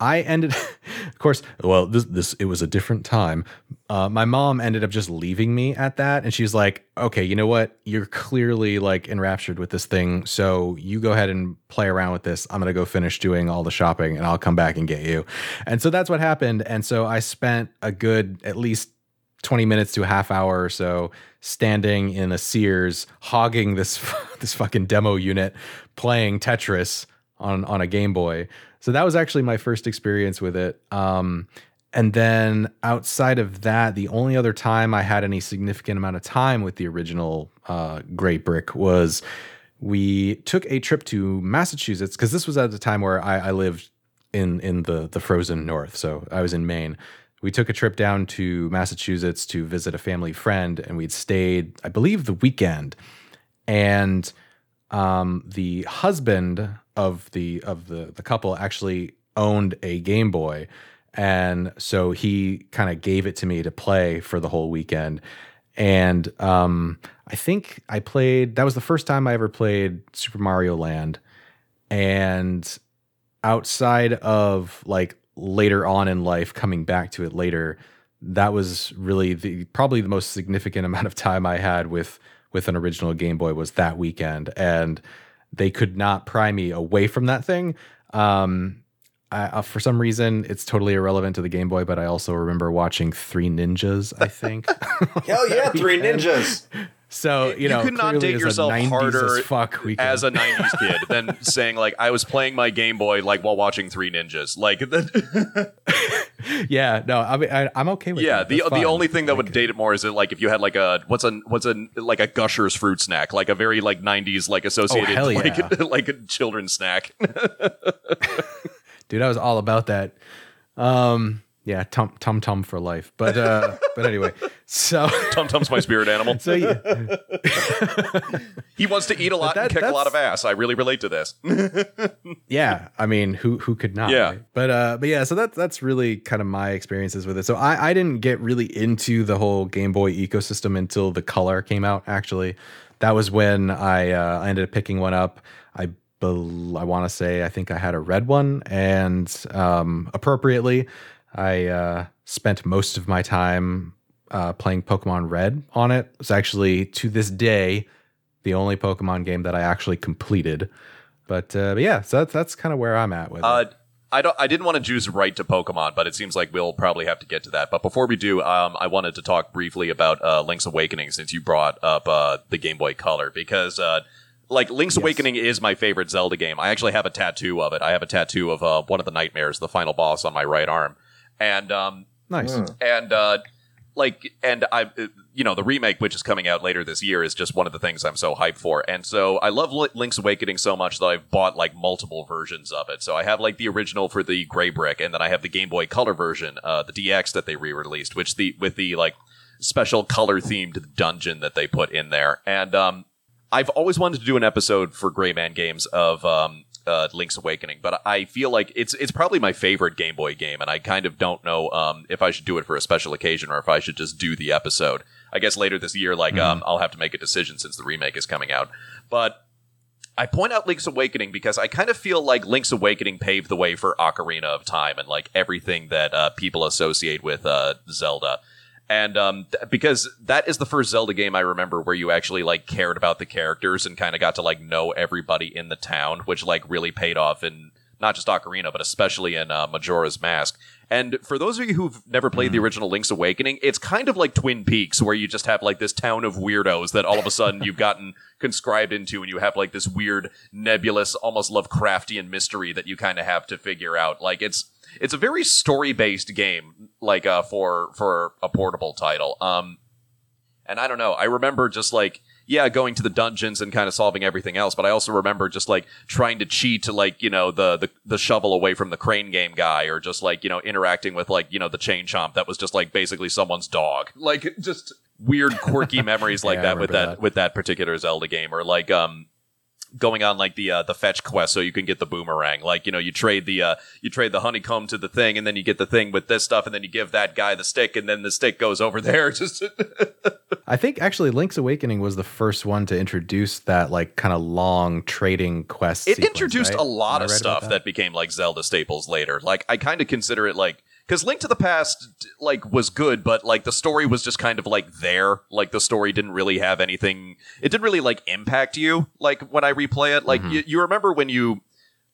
I ended, of course, well, this this it was a different time. Uh, my mom ended up just leaving me at that, and she's like, "Okay, you know what? You're clearly like enraptured with this thing, so you go ahead and play around with this. I'm gonna go finish doing all the shopping, and I'll come back and get you." And so that's what happened. And so I spent a good at least 20 minutes to a half hour or so standing in a Sears hogging this this fucking demo unit playing Tetris on on a Game Boy. So that was actually my first experience with it. Um, and then outside of that, the only other time I had any significant amount of time with the original uh, Gray Brick was we took a trip to Massachusetts because this was at the time where I, I lived in in the the frozen north. So I was in Maine we took a trip down to Massachusetts to visit a family friend, and we'd stayed, I believe, the weekend. And um, the husband of the of the the couple actually owned a Game Boy, and so he kind of gave it to me to play for the whole weekend. And um, I think I played. That was the first time I ever played Super Mario Land, and outside of like later on in life, coming back to it later, that was really the probably the most significant amount of time I had with with an original Game Boy was that weekend, and they could not pry me away from that thing. Um, I, uh, for some reason, it's totally irrelevant to the Game Boy, but I also remember watching Three Ninjas. I think. Hell yeah, Three Ninjas. So you, know, you know, could not date yourself harder as, fuck as a '90s kid than saying like I was playing my Game Boy like while watching Three Ninjas. Like, yeah, no, I mean, I, am okay with. Yeah, that. the the only thing that would date it more is it like if you had like a what's a what's a like a Gushers fruit snack, like a very like '90s like associated oh, like like a children's snack. Dude, I was all about that. Um, yeah, tum tum tum for life. But uh, but anyway, so Tum Tum's my spirit animal. so yeah, he wants to eat a lot that- and kick a lot of ass. I really relate to this. yeah. I mean, who who could not? Yeah. right? But uh, but yeah. So that's that's really kind of my experiences with it. So I I didn't get really into the whole Game Boy ecosystem until the color came out. Actually, that was when I uh, I ended up picking one up. I I want to say I think I had a red one, and um, appropriately, I uh, spent most of my time uh, playing Pokemon Red on it. It's actually to this day the only Pokemon game that I actually completed. But, uh, but yeah, so that's that's kind of where I'm at with Uh, it. I don't. I didn't want to juice right to Pokemon, but it seems like we'll probably have to get to that. But before we do, um, I wanted to talk briefly about uh, Link's Awakening since you brought up uh, the Game Boy Color because. Uh, like Link's Awakening is my favorite Zelda game. I actually have a tattoo of it. I have a tattoo of uh, one of the nightmares, the final boss, on my right arm, and um, Nice. Hmm. and uh like and i uh, you know the remake which is coming out later this year is just one of the things i'm so hyped for and so i love Li- link's awakening so much that i've bought like multiple versions of it so i have like the original for the gray brick and then i have the game boy color version uh the dx that they re-released which the with the like special color themed dungeon that they put in there and um I've always wanted to do an episode for Gray Man Games of um, uh, Link's Awakening, but I feel like it's it's probably my favorite Game Boy game, and I kind of don't know um, if I should do it for a special occasion or if I should just do the episode. I guess later this year, like um, I'll have to make a decision since the remake is coming out. But I point out Link's Awakening because I kind of feel like Link's Awakening paved the way for Ocarina of Time and like everything that uh, people associate with uh, Zelda. And um, th- because that is the first Zelda game I remember where you actually like cared about the characters and kind of got to like know everybody in the town, which like really paid off in not just Ocarina, but especially in uh, Majora's Mask. And for those of you who've never played the original Link's Awakening, it's kind of like Twin Peaks, where you just have like this town of weirdos that all of a sudden you've gotten conscribed into, and you have like this weird, nebulous, almost Lovecraftian mystery that you kind of have to figure out. Like it's it's a very story based game, like uh, for for a portable title. Um, and I don't know. I remember just like yeah, going to the dungeons and kind of solving everything else. But I also remember just like trying to cheat to like you know the the the shovel away from the crane game guy, or just like you know interacting with like you know the chain chomp that was just like basically someone's dog. Like just weird quirky memories like Yeah, that with that, that. with that particular Zelda game, or like um going on like the uh, the fetch quest so you can get the boomerang. Like you know, you trade the uh, you trade the honeycomb to the thing, and then you get the thing with this stuff, and then you give that guy the stick, and then the stick goes over there. Just I think actually Link's Awakening was the first one to introduce that like kind of long trading quest. it sequence, introduced right? a lot Am of stuff that? became like Zelda staples later. Like I kind of consider it like because Link to the Past like was good, but like the story was just kind of like there. Like the story didn't really have anything. It didn't really like impact you. Like when I replay it, like mm-hmm. you, you remember when you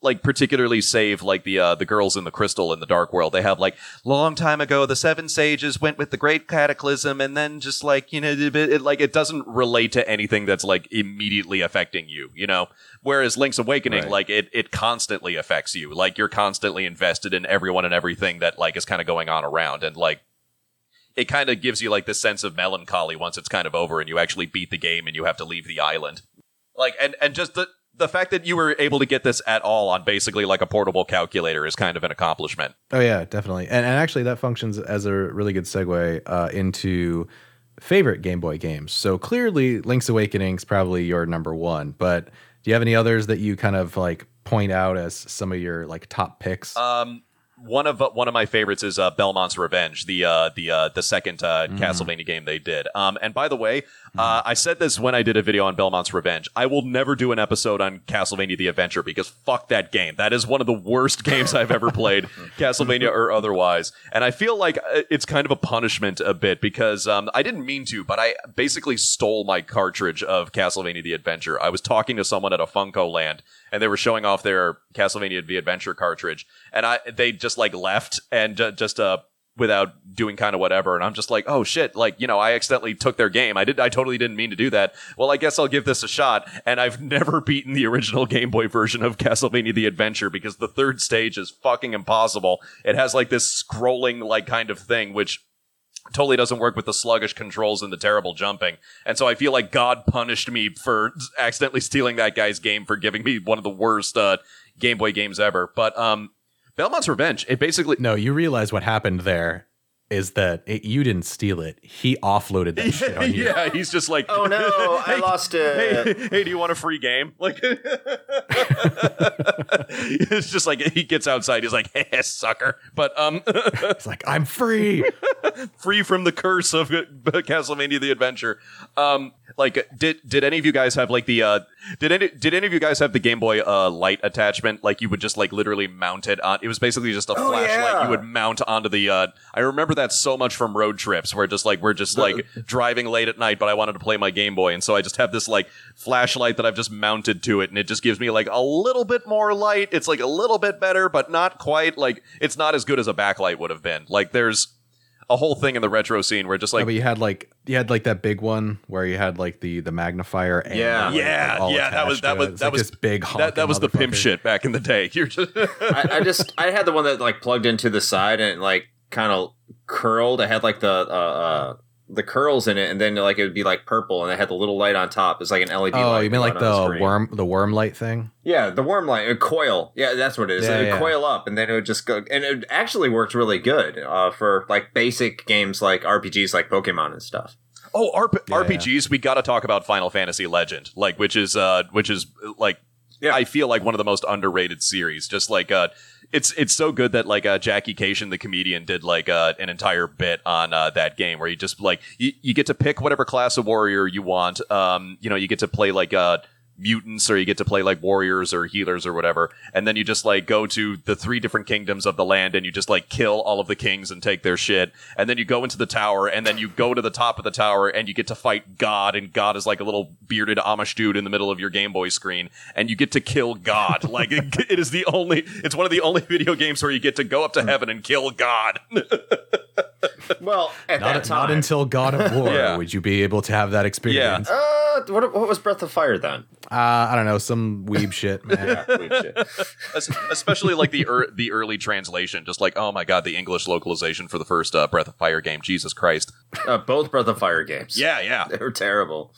like particularly save like the uh, the girls in the crystal in the dark world. They have like long time ago the seven sages went with the great cataclysm and then just like you know it, it like it doesn't relate to anything that's like immediately affecting you you know? Whereas link's awakening Right. like it it constantly affects you. Like you're constantly invested in everyone and everything that like is kind of going on around and like it kind of gives you like this sense of melancholy once it's kind of over and you actually beat the game and you have to leave the island. Like and and just the the fact that you were able to get this at all on basically like a portable calculator is kind of an accomplishment. Oh yeah, definitely. And, and actually, that functions as a really good segue uh, into favorite Game Boy games. So clearly, Link's Awakening is probably your number one. But do you have any others that you kind of like point out as some of your like top picks? Um, one of one of my favorites is uh, Belmont's Revenge, the uh, the uh, the second uh, Castlevania game they did. Um, and by the way, uh, I said this when I did a video on Belmont's Revenge. I will never do an episode on Castlevania: The Adventure because fuck that game. That is one of the worst games I've ever played, Castlevania or otherwise. And I feel like uh, it's kind of a punishment a bit because um, I didn't mean to, but I basically stole my cartridge of Castlevania: The Adventure. I was talking to someone at a Funko Land and they were showing off their Castlevania The Adventure cartridge, and I they just like left and ju- just uh without doing kind of whatever, and I'm just like, oh shit, like you know, I accidentally took their game. I did, I totally didn't mean to do that. Well, I guess I'll give this a shot, and I've never beaten the original Game Boy version of Castlevania The Adventure because the third stage is fucking impossible. It has like this scrolling like kind of thing, which totally doesn't work with the sluggish controls and the terrible jumping. And so I feel like God punished me for accidentally stealing that guy's game for giving me one of the worst uh, Game Boy games ever. But um, Belmont's Revenge, it basically. no, you realize what happened there is that it, you didn't steal it. He offloaded that shit on you. yeah, he's just like, Oh no, I lost it. Hey, hey, do you want a free game? Like, it's just like he gets outside. He's like, "Hey, sucker!" But um, It's like I'm free. free from the curse of Castlevania: The Adventure. Um, like, did did any of you guys have like the uh, did any did any of you guys have the Game Boy uh light attachment? Like, you would just like literally mount it on. It was basically just a Oh, flashlight yeah. you would mount onto the. uh I remember that so much from road trips where just like we're just like driving late at night, but I wanted to play my Game Boy, and so I just have this like flashlight that I've just mounted to it, and it just gives me like a little bit more light. It's like a little bit better, but not quite. Like, it's not as good as a backlight would have been. Like, there's a whole thing in the retro scene where just No, like but you had like you had like that big one where you had like the the magnifier. And Yeah. Uh, like, Yeah, all yeah, that was- that was- it. It's that like was- this big. that, that was the pimp shit back in the day. You're just I, I just I had the one that like plugged into the side and like kind of curled. I had like the uh, uh the curls in it, and then like it would be like purple, and it had the little light on top. It's like an LED. Oh, light you mean like going on the worm the worm light thing? Yeah, the worm light, a coil. Yeah, that's what it is. Yeah, it would yeah. coil up, and then it would just go. And it actually worked really good uh, for like basic games like RPGs, like Pokemon and stuff. oh RP- Yeah. RPGs. We got to talk about Final Fantasy Legend, like which is uh which is like Yeah. I feel like one of the most underrated series. Just like uh, it's it's so good that like uh, Jackie Kashian, the comedian, did like uh, an entire bit on uh, that game where you just like you, you get to pick whatever class of warrior you want. Um, you know, you get to play like uh mutants or you get to play like warriors or healers or whatever and then you just like go to the three different kingdoms of the land and you just like kill all of the kings and take their shit and then you go into the tower and then you go to the top of the tower and you get to fight god and god is like a little bearded amish dude in the middle of your game boy screen and you get to kill god. Like it, it is the only it's one of the only video games where you get to go up to hmm. heaven and kill god Well, at Not, that time, not until God of War Yeah. would you be able to have that experience. Uh, what, what was Breath of Fire then? Uh, I don't know, some weeb shit, man. Yeah, weird shit. Especially like the er- the early translation just like oh my god the english localization for the first uh, breath of fire game jesus christ Uh, both Breath of Fire games. yeah yeah they were terrible.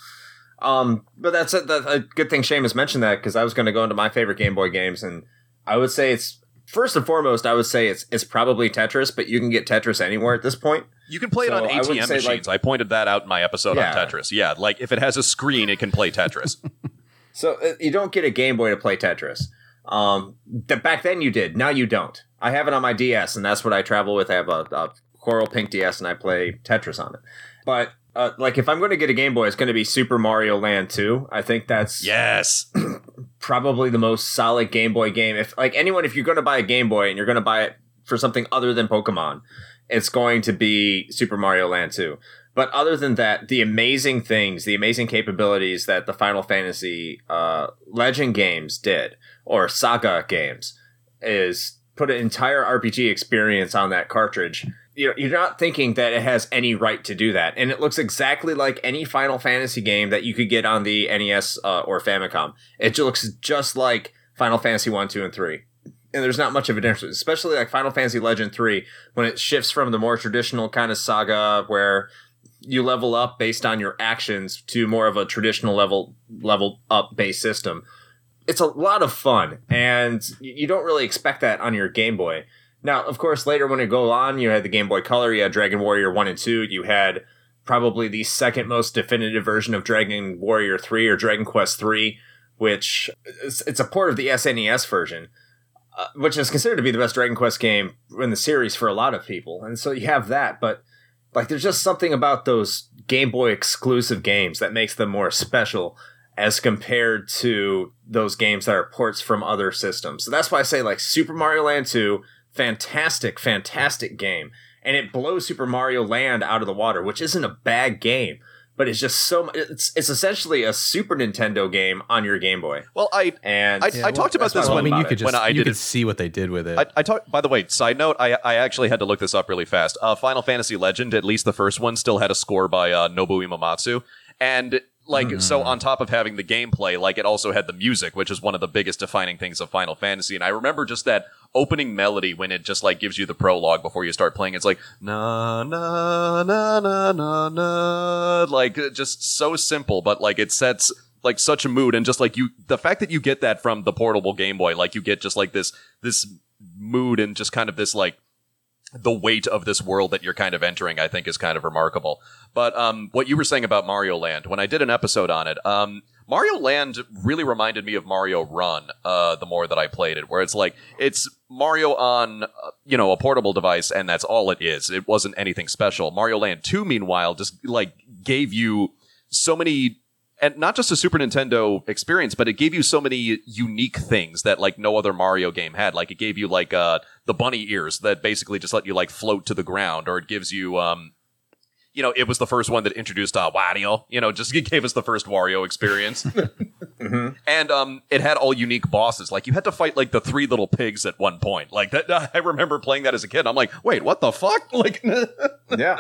Um, but that's a, that's a good thing Seamus mentioned that because I was going to go into my favorite Game Boy games, and I would say it's first and foremost. I would say it's it's probably Tetris, but you can get Tetris anywhere at this point. You can play So it on ATM say, machines. like- I pointed that out in my episode Yeah. on Tetris. Yeah, like if it has a screen, it can play Tetris. So uh, you don't get a Game Boy to play Tetris. Um, th- back then you did. Now you don't. I have it on my DS, and that's what I travel with. I have a, a Coral Pink DS, and I play Tetris on it. But uh, like, if I'm going to get a Game Boy, it's going to be Super Mario Land 2. I think that's yes. probably the most solid Game Boy game. If like anyone, if you're going to buy a Game Boy and you're going to buy it for something other than Pokemon, it's going to be Super Mario Land 2. But other than that, the amazing things, the amazing capabilities that the Final Fantasy uh, Legend games did, or Saga games, is put an entire RPG experience on that cartridge. You're, not thinking that it has any right to do that. And it looks exactly like any Final Fantasy game that you could get on the NES uh, or Famicom. It looks just like Final Fantasy 1, 2, and 3. And there's not much of a difference, especially like Final Fantasy Legend 3, when it shifts from the more traditional kind of saga where you level up based on your actions to more of a traditional level level up based system. It's a lot of fun, and you don't really expect that on your Game Boy. Now, of course, later when it go on, you had the Game Boy Color, you had Dragon Warrior One and Two, you had probably the second most definitive version of Dragon Warrior Three or Dragon Quest Three, which is, it's a port of the SNES version. Uh, which is considered to be the best Dragon Quest game in the series for a lot of people, and so you have that. But like, there's just something about those Game Boy exclusive games that makes them more special as compared to those games that are ports from other systems. So that's why I say like Super Mario Land 2, fantastic, fantastic game. And it blows Super Mario Land out of the water, which isn't a bad game, but it's just so it's it's essentially a Super Nintendo game on your Game Boy. Well, I And I- I talked about this I when- I mean, you could it. just When I you could it- see what they did with it. I, I talked. By the way, side note, I I actually had to look this up really fast. Uh, Final Fantasy Legend, at least the first one, still had a score by uh, Nobuo Uematsu, and like so mm-hmm. on top of having the gameplay, like it also had the music, which is one of the biggest defining things of Final Fantasy. And I remember just that opening melody when it just like gives you the prologue before you start playing. It's like na na na na na na, like just so simple, but like it sets like such a mood and just like you the fact that you get that from the portable game boy like you get just like this this mood and just kind of this like the weight of this world that you're kind of entering i think is kind of remarkable but um what you were saying about mario land when i did an episode on it um Mario Land really reminded me of Mario Run. Uh, the more that I played it, where it's like it's Mario on uh, you know a portable device, and that's all it is. It wasn't anything special. Mario Land Two, meanwhile, just like gave you so many and not just a Super Nintendo experience, but it gave you so many unique things that like no other Mario game had. Like it gave you like uh the bunny ears that basically just let you like float to the ground, or it gives you um you know, it was the first one that introduced uh, Wario. You know, just gave us the first Wario experience, hmm and um, it had all unique bosses. Like you had to fight like the three little pigs at one point. Like that, I remember playing that as a kid. I'm like, wait, what the fuck? Like, Yeah.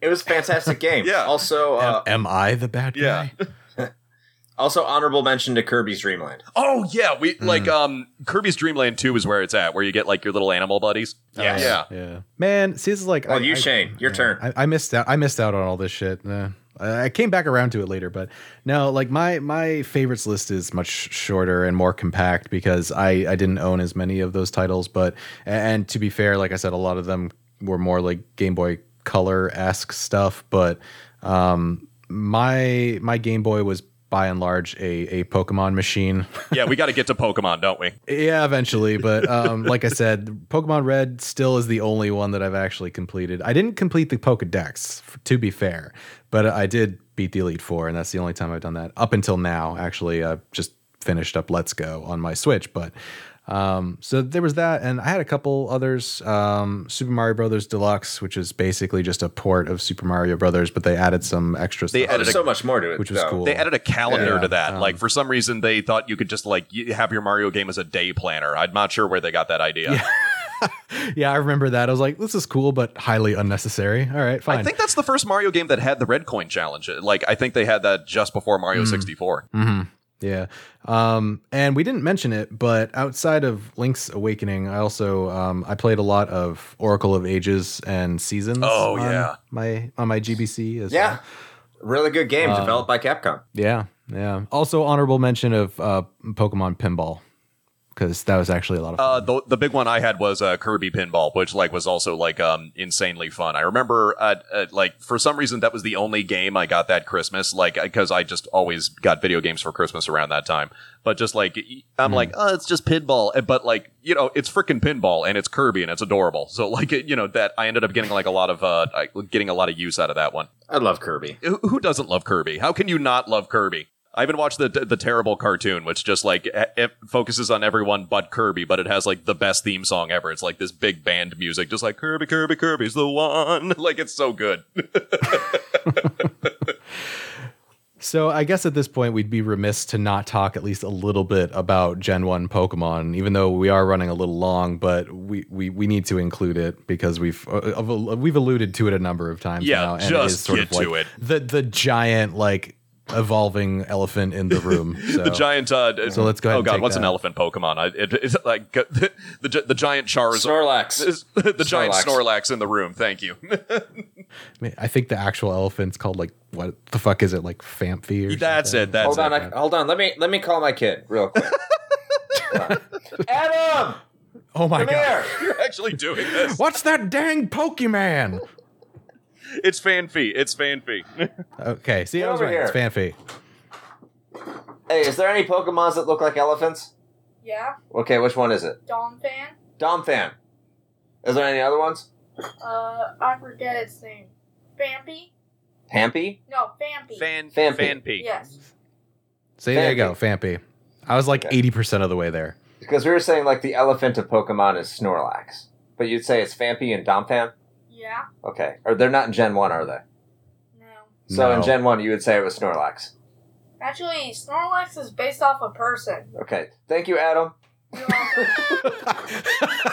It was a fantastic game. Yeah. Also, uh, Am I the bad Yeah. Guy? also honorable mention to Kirby's Dream Land. Oh yeah, we like um, Kirby's Dream Land Two is where it's at, where you get like your little animal buddies. Yes. Yeah. Yeah. Man, see, this is like. Well, you, I- Shane, your yeah, turn. I, I missed out. I missed out on all this shit. Uh, I I came back around to it later, but no, like my my favorites list is much shorter and more compact because I I didn't own as many of those titles. But and to be fair, like I said, a lot of them were more like Game Boy Color esque stuff. But um, my my Game Boy was by and large a a Pokemon machine. yeah, we got to get to Pokemon, don't we? Yeah, eventually. But um, like I said, Pokemon Red still is the only one that I've actually completed. I didn't complete the Pokedex, to be fair, but I did beat the Elite Four, and that's the only time I've done that up until now. Actually, I just finished up Let's Go on my Switch, but. Um, so there was that, and I had a couple others. Um, Super Mario Brothers Deluxe, which is basically just a port of Super Mario Brothers, but they added some extra They stuff. Added a- so much more to it. which was though. cool. They added a calendar Yeah, to that. um, like for some reason, they thought you could just like have your Mario game as a day planner. I'm not sure where they got that idea. yeah, I remember that. I was like, this is cool, but highly unnecessary. All right, fine. I think that's the first Mario game that had the red coin challenge. Like I think they had that just before Mario 64. hmm Yeah. Um, and we didn't mention it, but outside of Link's Awakening, I also um, I played a lot of Oracle of Ages and Seasons. Oh, yeah. my on my GBC as Yeah. well. Really good game Uh, developed by Capcom. Yeah, yeah. Also honorable mention of uh, Pokemon Pinball because that was actually a lot of fun. Uh, the the big one I had was uh, Kirby Pinball, which like was also like um insanely fun. I remember uh, uh, like for some reason that was the only game I got that Christmas, like because I just always got video games for Christmas around that time. But just like I'm like, oh, it's just pinball, Uh, but like you know, it's freaking pinball and it's Kirby and it's adorable. So like you know that I ended up getting like a lot of uh getting a lot of use out of that one. I love Kirby. Who, who doesn't love Kirby? How can you not love Kirby? I even watched the the terrible cartoon, which just like it focuses on everyone but Kirby, but it has like the best theme song ever. It's like this big band music, just like Kirby, Kirby, Kirby's the one. Like it's so good. So I guess at this point we'd be remiss to not talk at least a little bit about Gen One Pokemon, even though we are running a little long. But we we, we need to include it because we've uh, we've alluded to it a number of times Yeah, now, just get of like to it. the the giant like evolving elephant in the room. So. the giant. Uh, So let's go ahead Oh god, take what's an elephant Pokemon? I, it, it's like the, the the giant Charizard. Snorlax. the giant Snorlax. Snorlax in the room. Thank you. I mean, I think the actual elephant's called like what the fuck is it like Famfi or That's something? it. That's hold it. on, I, hold on. Let me let me call my kid real quick. Hold on. Adam, Oh my come god! here. You're actually doing this. What's that dang Pokemon? It's Fanfy. It's Fanfy. Okay, see, Get I was over right. It's here. Fanfi. Hey, is there any Pokemons that look like elephants? Yeah, Okay, which one is it? Dom fan. Donphan. Is there any other ones? Uh, I forget its name. Fampy? Pampy? No, Fampy. Fan Phanpy. Phanpy. Yes. See, there you go, Fampi. I was like Okay. eighty percent of the way there. Because we were saying like the elephant of Pokemon is Snorlax, but you'd say it's Fampy and Donphan. Yeah. Okay, or they're not in Gen One, are they? No. So in Gen One, you would say it was Snorlax. Actually, Snorlax is based off a person. Okay, thank you, Adam. You're welcome.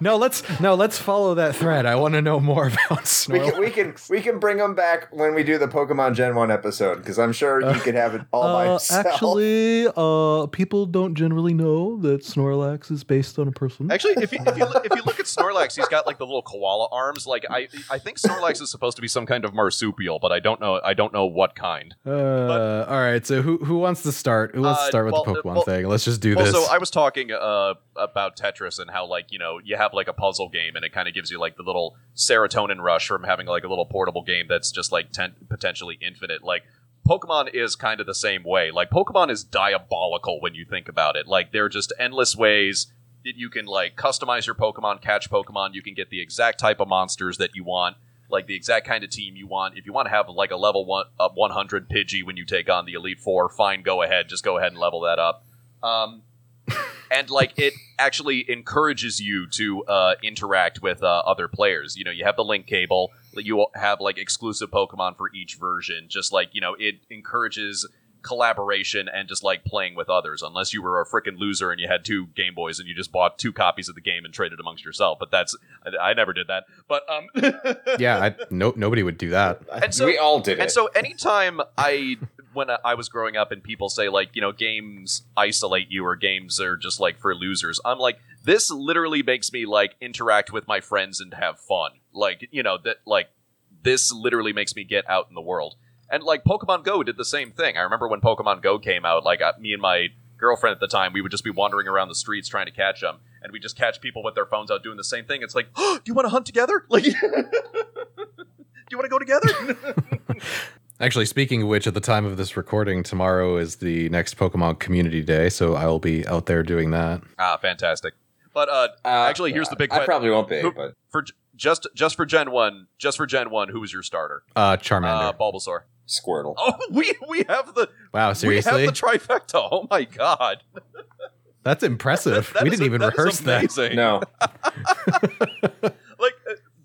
no, let's no, let's follow that thread. I want to know more about We Snorlax. can, we can we can bring him back when we do the Pokemon Gen One episode because I'm sure you could have it all by himself. actually, uh, people don't generally know that Snorlax is based on a person. Actually, if you, if you look, if you look at Snorlax, he's got like the little koala arms. Like I I think Snorlax is supposed to be some kind of marsupial, but I don't know I don't know what kind. Uh, all right. So who who wants to start? Who wants to Uh, start with well, the uh, Pokemon well- thing? Let's just do this. Also, I was talking uh, about Tetris and how like you know you have like a puzzle game and it kind of gives you like the little serotonin rush from having like a little portable game that's just like ten- potentially infinite. Like Pokemon is kind of the same way. Like Pokemon is diabolical when you think about it. Like there are just endless ways that you can like customize your Pokemon, catch Pokemon. You can get the exact type of monsters that you want, like the exact kind of team you want. If you want to have like a level one, uh, 100 Pidgey when you take on the Elite Four, fine, go ahead, just go ahead and level that up. Um, and like it actually encourages you to uh, interact with uh, other players. You know, you have the link cable. You have like exclusive Pokemon for each version. Just like you know, it encourages collaboration and just like playing with others. Unless you were a freaking loser and you had two Game Boys and you just bought two copies of the game and traded amongst yourself. But that's I, I never did that. But um, Yeah, I, no, nobody would do that. And so- we all did it. And so anytime I when I was growing up and people say like, you know, games isolate you or games are just like for losers, I'm like this literally makes me like interact with my friends and have fun. Like, you know, that like this literally makes me get out in the world. And like Pokemon Go did the same thing. I remember when Pokemon Go came out, like uh, me and my girlfriend at the time, we would just be wandering around the streets trying to catch them, and we just catch people with their phones out doing the same thing. It's like, oh, do you want to hunt together? Like, do you want to go together? Actually, speaking of which, at the time of this recording, tomorrow is the next Pokemon Community Day, so I will be out there doing that. ah, fantastic. But uh, Uh, actually, here's the big I que- probably won't be, Who- but for just just for Gen One, just for Gen One, who was your starter? Uh, Charmander. Uh, Bulbasaur. Squirtle. Oh, we we have the wow, seriously? we have the trifecta. Oh my god, That's impressive. That we didn't even that is rehearse that. No, like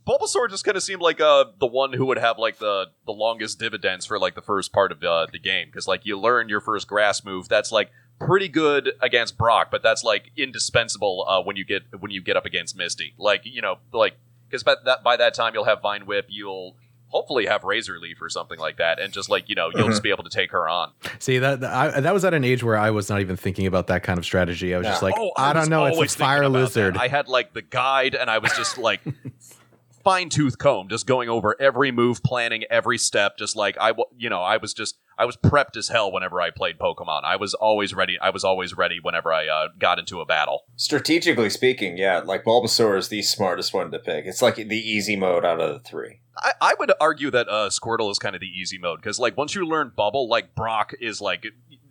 Bulbasaur just kind of seemed like uh the one who would have like the the longest dividends for like the first part of uh, the game because like you learn your first grass move that's like pretty good against Brock, but that's like indispensable uh, when you get when you get up against Misty. Like you know like because by that by that time you'll have Vine Whip, you'll hopefully have Razor Leaf or something like that, and just like you know you'll just be able to take her on. See that I, that was at an age where I was not even thinking about that kind of strategy. I was just like, Oh, I, was don't know, it's a fire lizard. that. I had like the guide, and I was just like fine tooth comb, just going over every move, planning every step. Just like I, you know, I was just I was prepped as hell whenever I played Pokemon. I was always ready. I was always ready whenever I uh, got into a battle. strategically speaking, yeah, like Bulbasaur is the smartest one to pick. It's like the easy mode out of the three. I, I would argue that uh, Squirtle is kind of the easy mode because like once you learn Bubble, like Brock is like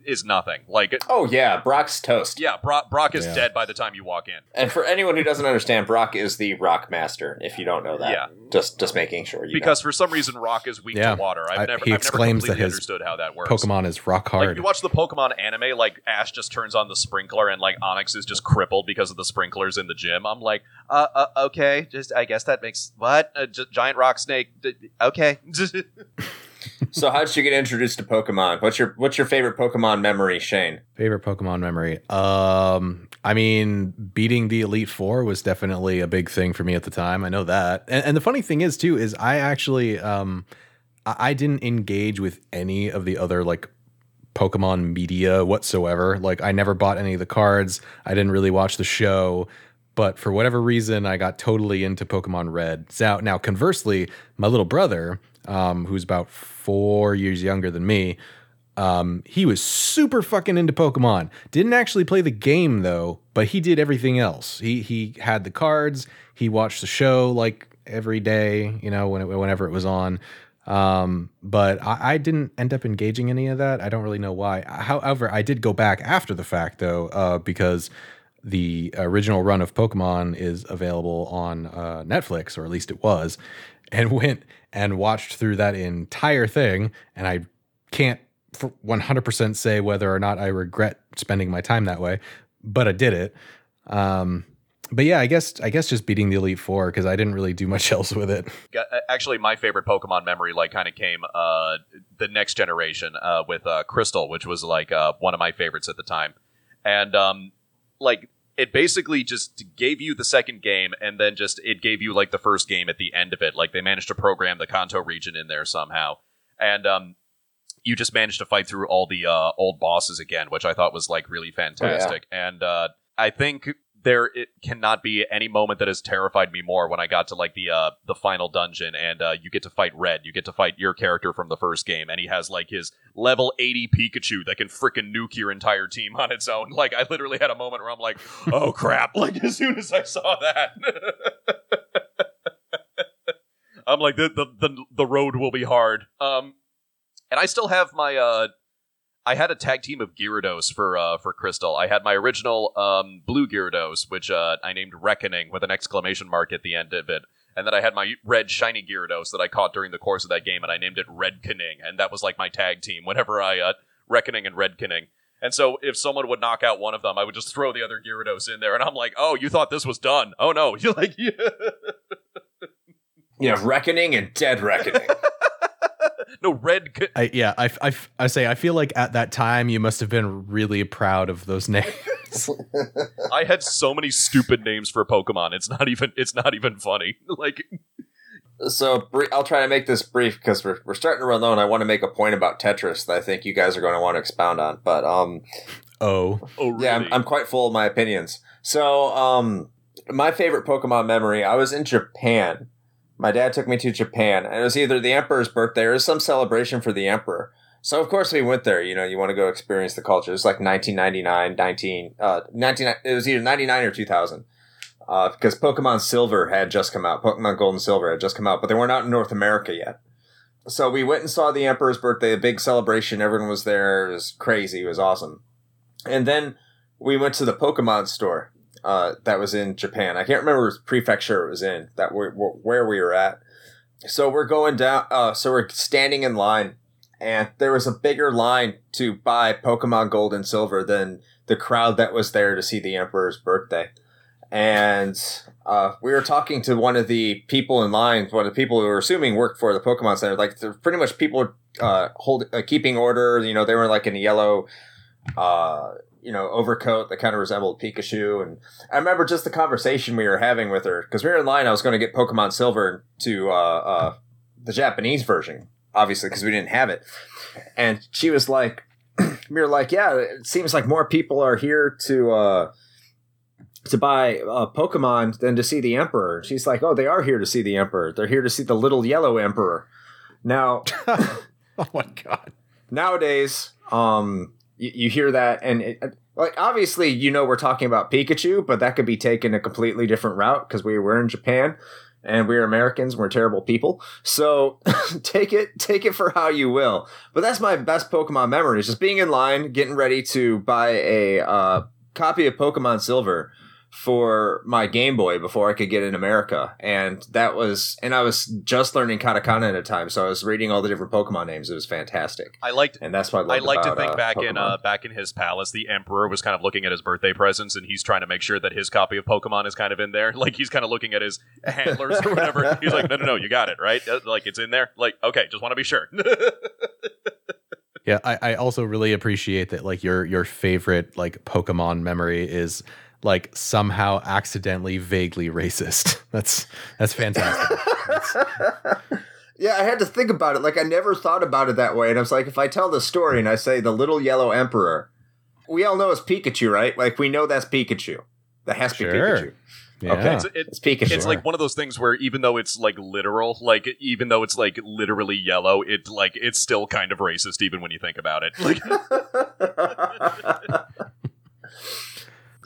is nothing. Like Oh yeah, Brock's toast. yeah, Brock Brock is Yeah. dead by the time you walk in. And for anyone who doesn't understand, Brock is the rock master. If you don't know that, Yeah. just just making sure you Because for some reason, Rock is weak Yeah. to water. I've I- never, he I've never exclaims that completely his understood how that works. Pokemon is rock Like hard. if you watch the Pokemon anime, like Ash just turns on the sprinkler and like Onix is just crippled because of the sprinklers in the gym. I'm like, uh, uh okay, just I guess that makes what a giant rock snake. D- okay, know. so how did you get introduced to Pokemon? What's your what's your favorite Pokemon memory, Shane? Favorite Pokemon memory. Um, I mean, beating the Elite Four was definitely a big thing for me at the time. I know that. And, and the funny thing is, too, is I actually, um, I, I didn't engage with any of the other like Pokemon media whatsoever. Like, I never bought any of the cards. I didn't really watch the show. But for whatever reason, I got totally into Pokemon Red. Now, now conversely, my little brother, um, who's about four years younger than me, um, he was super fucking into Pokemon. Didn't actually play the game though, but he did everything else. He he had the cards. He watched the show like every day, you know, when it, whenever it was on. Um, but I, I didn't end up engaging any of that. I don't really know why. However, I did go back after the fact though, uh, because the original run of Pokemon is available on uh, Netflix, or at least it was, and went and watched through that entire thing. And I can't 100% say whether or not I regret spending my time that way, but I did it. Um, but yeah, I guess I guess just beating the Elite Four because I didn't really do much else with it. Actually, my favorite Pokemon memory like kind of came uh, the next generation uh, with uh, Crystal, which was like uh, one of my favorites at the time, and um, like it basically just gave you the second game, and then just it gave you like the first game at the end of it. Like they managed to program the Kanto region in there somehow, and um, you just managed to fight through all the uh, old bosses again, which I thought was like really fantastic. And uh, I think there it cannot be any moment that has terrified me more when I got to like the uh, the final dungeon and uh, you get to fight Red. You get to fight your character from the first game, and he has like his level eighty Pikachu that can frickin' nuke your entire team on its own. Like I literally had a moment where I'm like, oh crap! Like as soon as I saw that. I'm like the, the the the road will be hard. Um, and I still have my. uh I had a tag team of Gyarados for uh, for Crystal. I had my original um, blue Gyarados, which uh, I named Reckoning with an exclamation mark at the end of it, and then I had my red shiny Gyarados that I caught during the course of that game, and I named it Redkening, and that was like my tag team. Whenever I uh, Reckoning and Redkening, and so if someone would knock out one of them, I would just throw the other Gyarados in there, and I'm like, oh, you thought this was done? Oh no, you're like, yeah. Yeah, reckoning and dead reckoning. no red. Ca- I, yeah, I, I, I say I feel like at that time you must have been really proud of those names. I had so many stupid names for Pokemon. It's not even. It's not even funny. Like so br- I'll try to make this brief because we're, we're starting to run low, and I want to make a point about Tetris that I think you guys are going to want to expound on. But um, oh, oh really? yeah, I'm, I'm quite full of my opinions. So um, my favorite Pokemon memory, I was in Japan. My dad took me to Japan, and it was either the Emperor's birthday or some celebration for the Emperor. So of course we went there. You know, you want to go experience the culture. It was like 1999, 19, uh, 19. It was either 99 or 2000 uh, because Pokemon Silver had just come out. Pokemon Gold and Silver had just come out, but they weren't out in North America yet. So we went and saw the Emperor's birthday, a big celebration. Everyone was there. It was crazy. It was awesome. And then we went to the Pokemon store uh, that was in Japan. I can't remember which prefecture it was in that we, where we were at. So we're going down. Uh, so we're standing in line, and there was a bigger line to buy Pokemon Gold and Silver than the crowd that was there to see the Emperor's birthday and uh, we were talking to one of the people in line, one of the people who were assuming worked for the Pokemon Center. Like, pretty much people uh, hold uh, keeping order. You know, they were like in a yellow, uh, you know, overcoat that kind of resembled Pikachu. And I remember just the conversation we were having with her because we were in line. I was going to get Pokemon Silver to uh, uh, the Japanese version, obviously, because we didn't have it. And she was like, we were like, yeah, it seems like more people are here to. Uh, to buy uh, Pokemon than to see the Emperor. She's like, oh, they are here to see the Emperor. They're here to see the little yellow Emperor. Now, oh my god! Nowadays, um, you, you hear that, and it, like obviously, you know, we're talking about Pikachu, but that could be taken a completely different route because we were in Japan and we're Americans. We're terrible people. So take it, take it for how you will. But that's my best Pokemon memory: is just being in line, getting ready to buy a uh, copy of Pokemon Silver for my Game Boy before I could get in America. And that was, and I was just learning katakana at the time, so I was reading all the different Pokemon names. It was fantastic. I liked, and that's why I, I like to think uh, back Pokemon. in uh, back in his palace, the Emperor was kind of looking at his birthday presents, and he's trying to make sure that his copy of Pokemon is kind of in there. Like he's kind of looking at his handlers or whatever. He's like, no, no, no, you got it right. Uh, Like it's in there. Like okay, just want to be sure. Yeah, I, I also really appreciate that like your your favorite like Pokemon memory is like somehow accidentally vaguely racist. That's that's fantastic. That's- Yeah, I had to think about it. Like I never thought about it that way. And I was like, if I tell the story and I say the little yellow emperor, we all know it's Pikachu, right? Like we know that's Pikachu. That has to be Sure. Pikachu. yeah. Okay. It's, it- It's Pikachu. it's like one of those things where even though it's like literal, like even though it's like literally yellow, it like it's still kind of racist even when you think about it. Like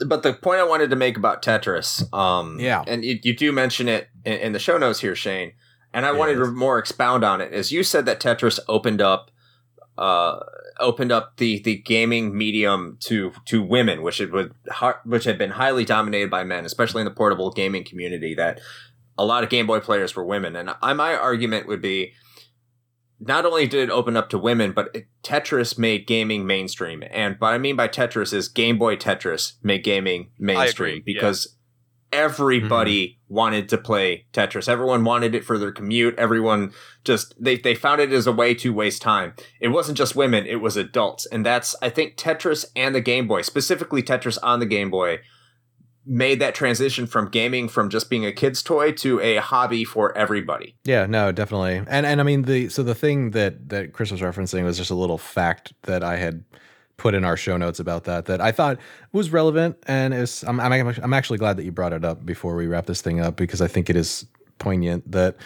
but the point I wanted to make about Tetris, um, Yeah. and you, you do mention it in, in the show notes here, Shane, and I wanted to more expound on it. As you said that Tetris opened up, uh, opened up the the gaming medium to to women, which it would har- which had been highly dominated by men, especially in the portable gaming community. That a lot of Game Boy players were women, and I, my argument would be. Not only did it open up to women, but it, Tetris made gaming mainstream. And what I mean by Tetris is Game Boy Tetris made gaming mainstream agree, yeah. because everybody mm-hmm. wanted to play Tetris. Everyone wanted it for their commute. Everyone just they they found it as a way to waste time. It wasn't just women, it was adults. And that's I think Tetris and the Game Boy, specifically Tetris on the Game Boy, made that transition from gaming from just being a kid's toy to a hobby for everybody. Yeah, no, definitely. And and I mean the so the thing that that Chris was referencing was just a little fact that I had put in our show notes about that that I thought was relevant and is I'm I'm I'm actually glad that you brought it up before we wrap this thing up because I think it is poignant that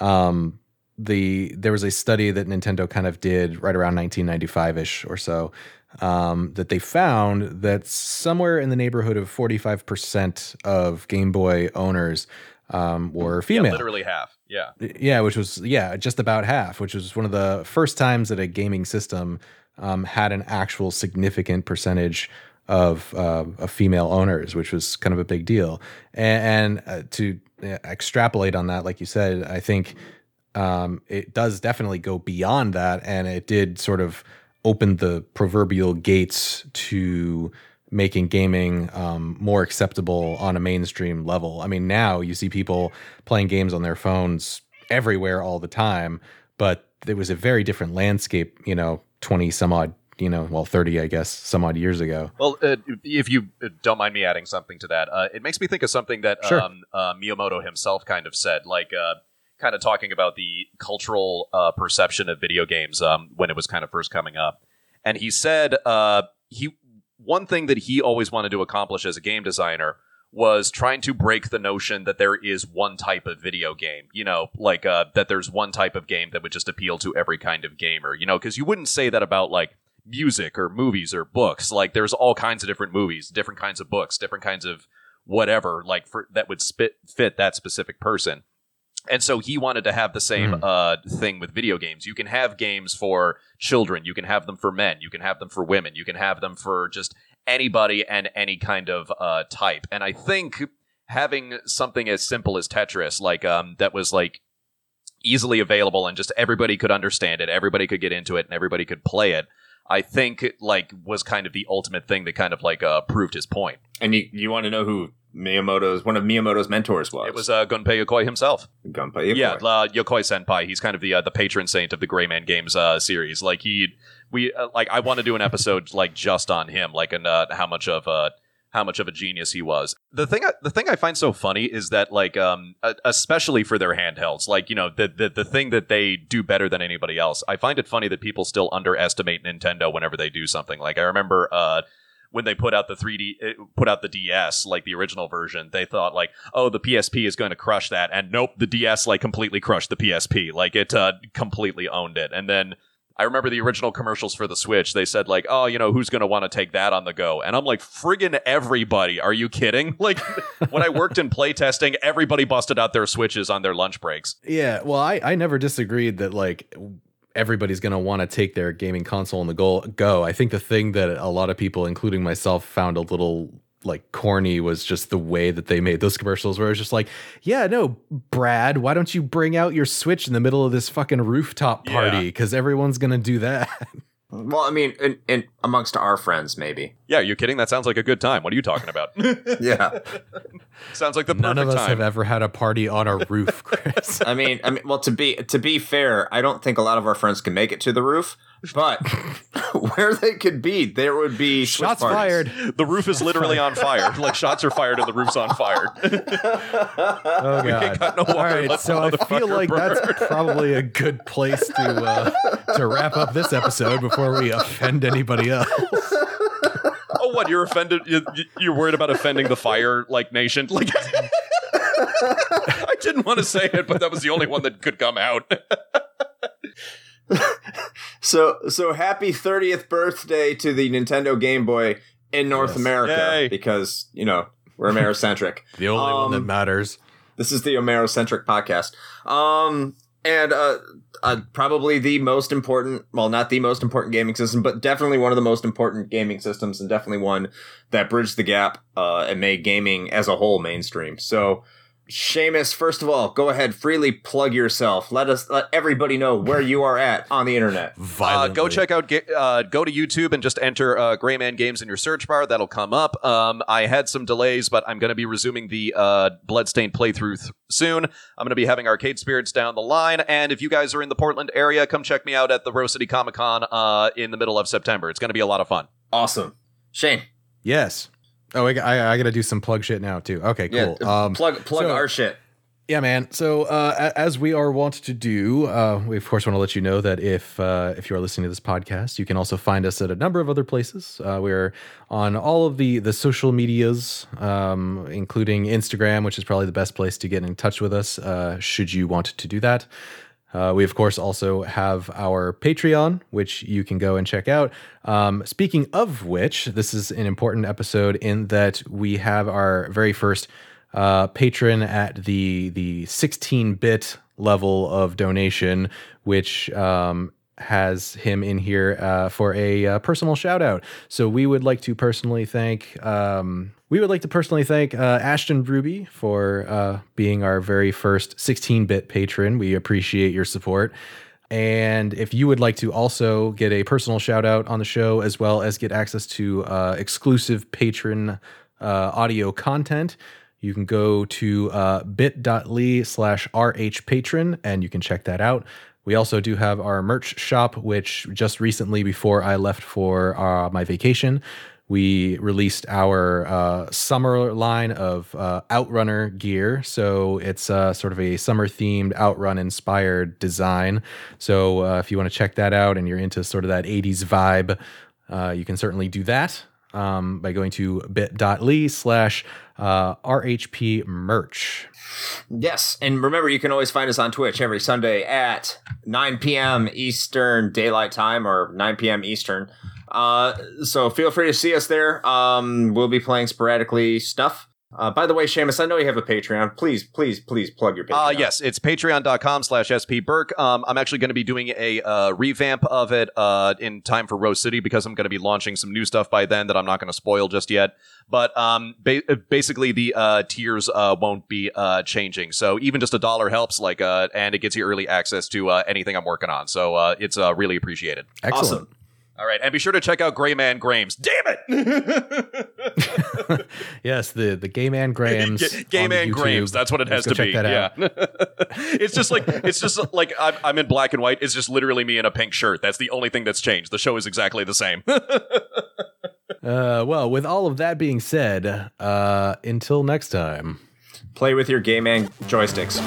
um the there was a study that Nintendo kind of did right around 1995ish or so um, that they found that somewhere in the neighborhood of 45% of Game Boy owners um, were yeah, female. literally half. Yeah. Yeah, which was yeah, just about half, which was one of the first times that a gaming system um, had an actual significant percentage of, uh, of female owners, which was kind of a big deal. And, and uh, to uh, extrapolate on that, like you said, I think um, it does definitely go beyond that, and it did sort of open the proverbial gates to making gaming um, more acceptable on a mainstream level. I mean, now you see people playing games on their phones everywhere all the time, but there was a very different landscape, you know, 20 some odd, you know, well, 30, I guess, some odd years ago. Well, uh, if you uh, don't mind me adding something to that, uh, it makes me think of something that Sure. um, uh, Miyamoto himself kind of said, like uh, kind of talking about the cultural uh, perception of video games um, when it was kind of first coming up. And he said uh, he one thing that he always wanted to accomplish as a game designer was trying to break the notion that there is one type of video game. You know, like uh, that there's one type of game that would just appeal to every kind of gamer. You know, because you wouldn't say that about like music or movies or books. Like there's all kinds of different movies, different kinds of books, different kinds of whatever like for that would spit fit that specific person. And so he wanted to have the same Mhm. uh, thing with video games. You can have games for children, you can have them for men, you can have them for women, you can have them for just anybody and any kind of uh, type. And I think having something as simple as Tetris, like um, that was like easily available and just everybody could understand it, everybody could get into it, and everybody could play it. I think like was kind of the ultimate thing that kind of like uh, proved his point. And you you want to know who Miyamoto's one of Miyamoto's mentors was? It was uh, Gunpei Yokoi himself. Gunpei Yokoi. Yeah, uh, Yokoi Senpai. He's kind of the uh, the patron saint of the Gray Man Games uh, series. Like he, we uh, like I want to do an episode like just on him, like and uh, how much of uh, how much of a genius he was. The thing I, the thing I find so funny is that like um especially for their handhelds, like you know the, the the thing that they do better than anybody else. I find it funny that people still underestimate Nintendo whenever they do something. Like I remember uh when they put out the 3D, uh, put out the DS, like the original version, they thought like, oh, the PSP is going to crush that, and nope, the DS like completely crushed the PSP, like it uh, completely owned it. And then I remember the original commercials for the Switch. They said like, oh, you know, who's going to want to take that on the go? And I'm like, friggin' everybody. Are you kidding? Like when I worked in playtesting, everybody busted out their Switches on their lunch breaks. Yeah, well, I, I never disagreed that like everybody's going to want to take their gaming console on the go. Go. I think the thing that a lot of people, including myself, found a little like corny was just the way that they made those commercials where it's just like, yeah, no, Brad, why don't you bring out your Switch in the middle of this fucking rooftop party? Because everyone's going to do that. Well, I mean, and, in amongst our friends, maybe. Yeah, you're kidding? That sounds like a good time. What are you talking about? Yeah. sounds like the perfect time. None of us time. have ever had a party on a roof, Chris. I mean, I mean, well, to be to be fair, I don't think a lot of our friends can make it to the roof, but where they could be, there would be Shots parties. fired. the roof is literally on fire. Like shots are fired and the roof's on fire. Oh god! got no All water, right, so I feel like burn. that's probably a good place to uh, to wrap up this episode before we offend anybody else. oh, what? You're offended? You, you- you're worried about offending the fire like nation? Like, I didn't want to say it, but that was the only one that could come out. So, so happy 30th birthday to the Nintendo Game Boy in North Yes. America Yay. because you know we're Americentric. The only one that Um, matters. This is the Homerocentric podcast. Um, and uh, uh, probably the most important, well, not the most important gaming system, but definitely one of the most important gaming systems, and definitely one that bridged the gap uh, and made gaming as a whole mainstream. So, Seamus, first of all, go ahead, freely plug yourself. Let us, let everybody know where you are at on the internet. Uh, go check out, uh, go to YouTube and just enter uh, Gray Man Games in your search bar. That'll come up. Um, I had some delays, but I'm going to be resuming the uh, Bloodstained playthrough th- soon. I'm going to be having Arcade Spirits down the line. And if you guys are in the Portland area, come check me out at the Rose City Comic Con uh, in the middle of September. It's going to be a lot of fun. Awesome. Shane, Yes. Oh, I, I, I got to do some plug shit now too. Okay, cool. yeah, um, plug plug so- our shit. Yeah, man. So uh, as we are wont to do, uh, we of course want to let you know that if uh, if you are listening to this podcast, you can also find us at a number of other places. Uh, we're on all of the the social medias, um, including Instagram, which is probably the best place to get in touch with us. Uh, should you want to do that. Uh, we, of course, also have our Patreon, which you can go and check out. Um, speaking of which, this is an important episode in that we have our very first uh, patron at the the 16 bit level of donation, which um, has him in here uh, for a uh, personal shout out. So we would like to personally thank. Um, we would like to personally thank uh, Ashton Ruby for uh, being our very first 16 bit patron. We appreciate your support. And if you would like to also get a personal shout out on the show, as well as get access to uh, exclusive patron uh, audio content, you can go to uh, bit.ly slash rhpatron and you can check that out. We also do have our merch shop, which just recently, before I left for uh, my vacation, we released our uh, summer line of uh, Outrunner gear. So it's uh, sort of a summer themed Outrun inspired design. So uh, if you want to check that out and you're into sort of that 80s vibe, uh, you can certainly do that um, by going to bit.ly slash uh, RHP merch. Yes, and remember, you can always find us on Twitch every Sunday at 9 p.m. Eastern Daylight Time or 9 p.m. Eastern. Uh, so feel free to see us there. Um, we'll be playing sporadically stuff. Uh, by the way, Seamus, I know you have a Patreon. Please, please, please plug your Patreon. Uh, yes, it's patreon.com slash spburke. Um, I'm actually going to be doing a uh, revamp of it uh, in time for Rose City because I'm going to be launching some new stuff by then that I'm not going to spoil just yet. But um, ba- basically, the uh, tiers uh, won't be uh, changing. So even just a dollar helps, like, uh, and it gets you early access to uh, anything I'm working on. So uh, it's uh, really appreciated. Excellent. Awesome. All right, and be sure to check out Gray Man Grames. Damn it! yes, the the Gay Man Grahams. G- Gay Man YouTube. Grames. That's what it has Let's to go be. check that Yeah. it's just like it's just like I'm, I'm in black and white. It's just literally me in a pink shirt. That's the only thing that's changed. The show is exactly the same. Uh, well, with all of that being said, uh, until next time. Play with your gay man joysticks.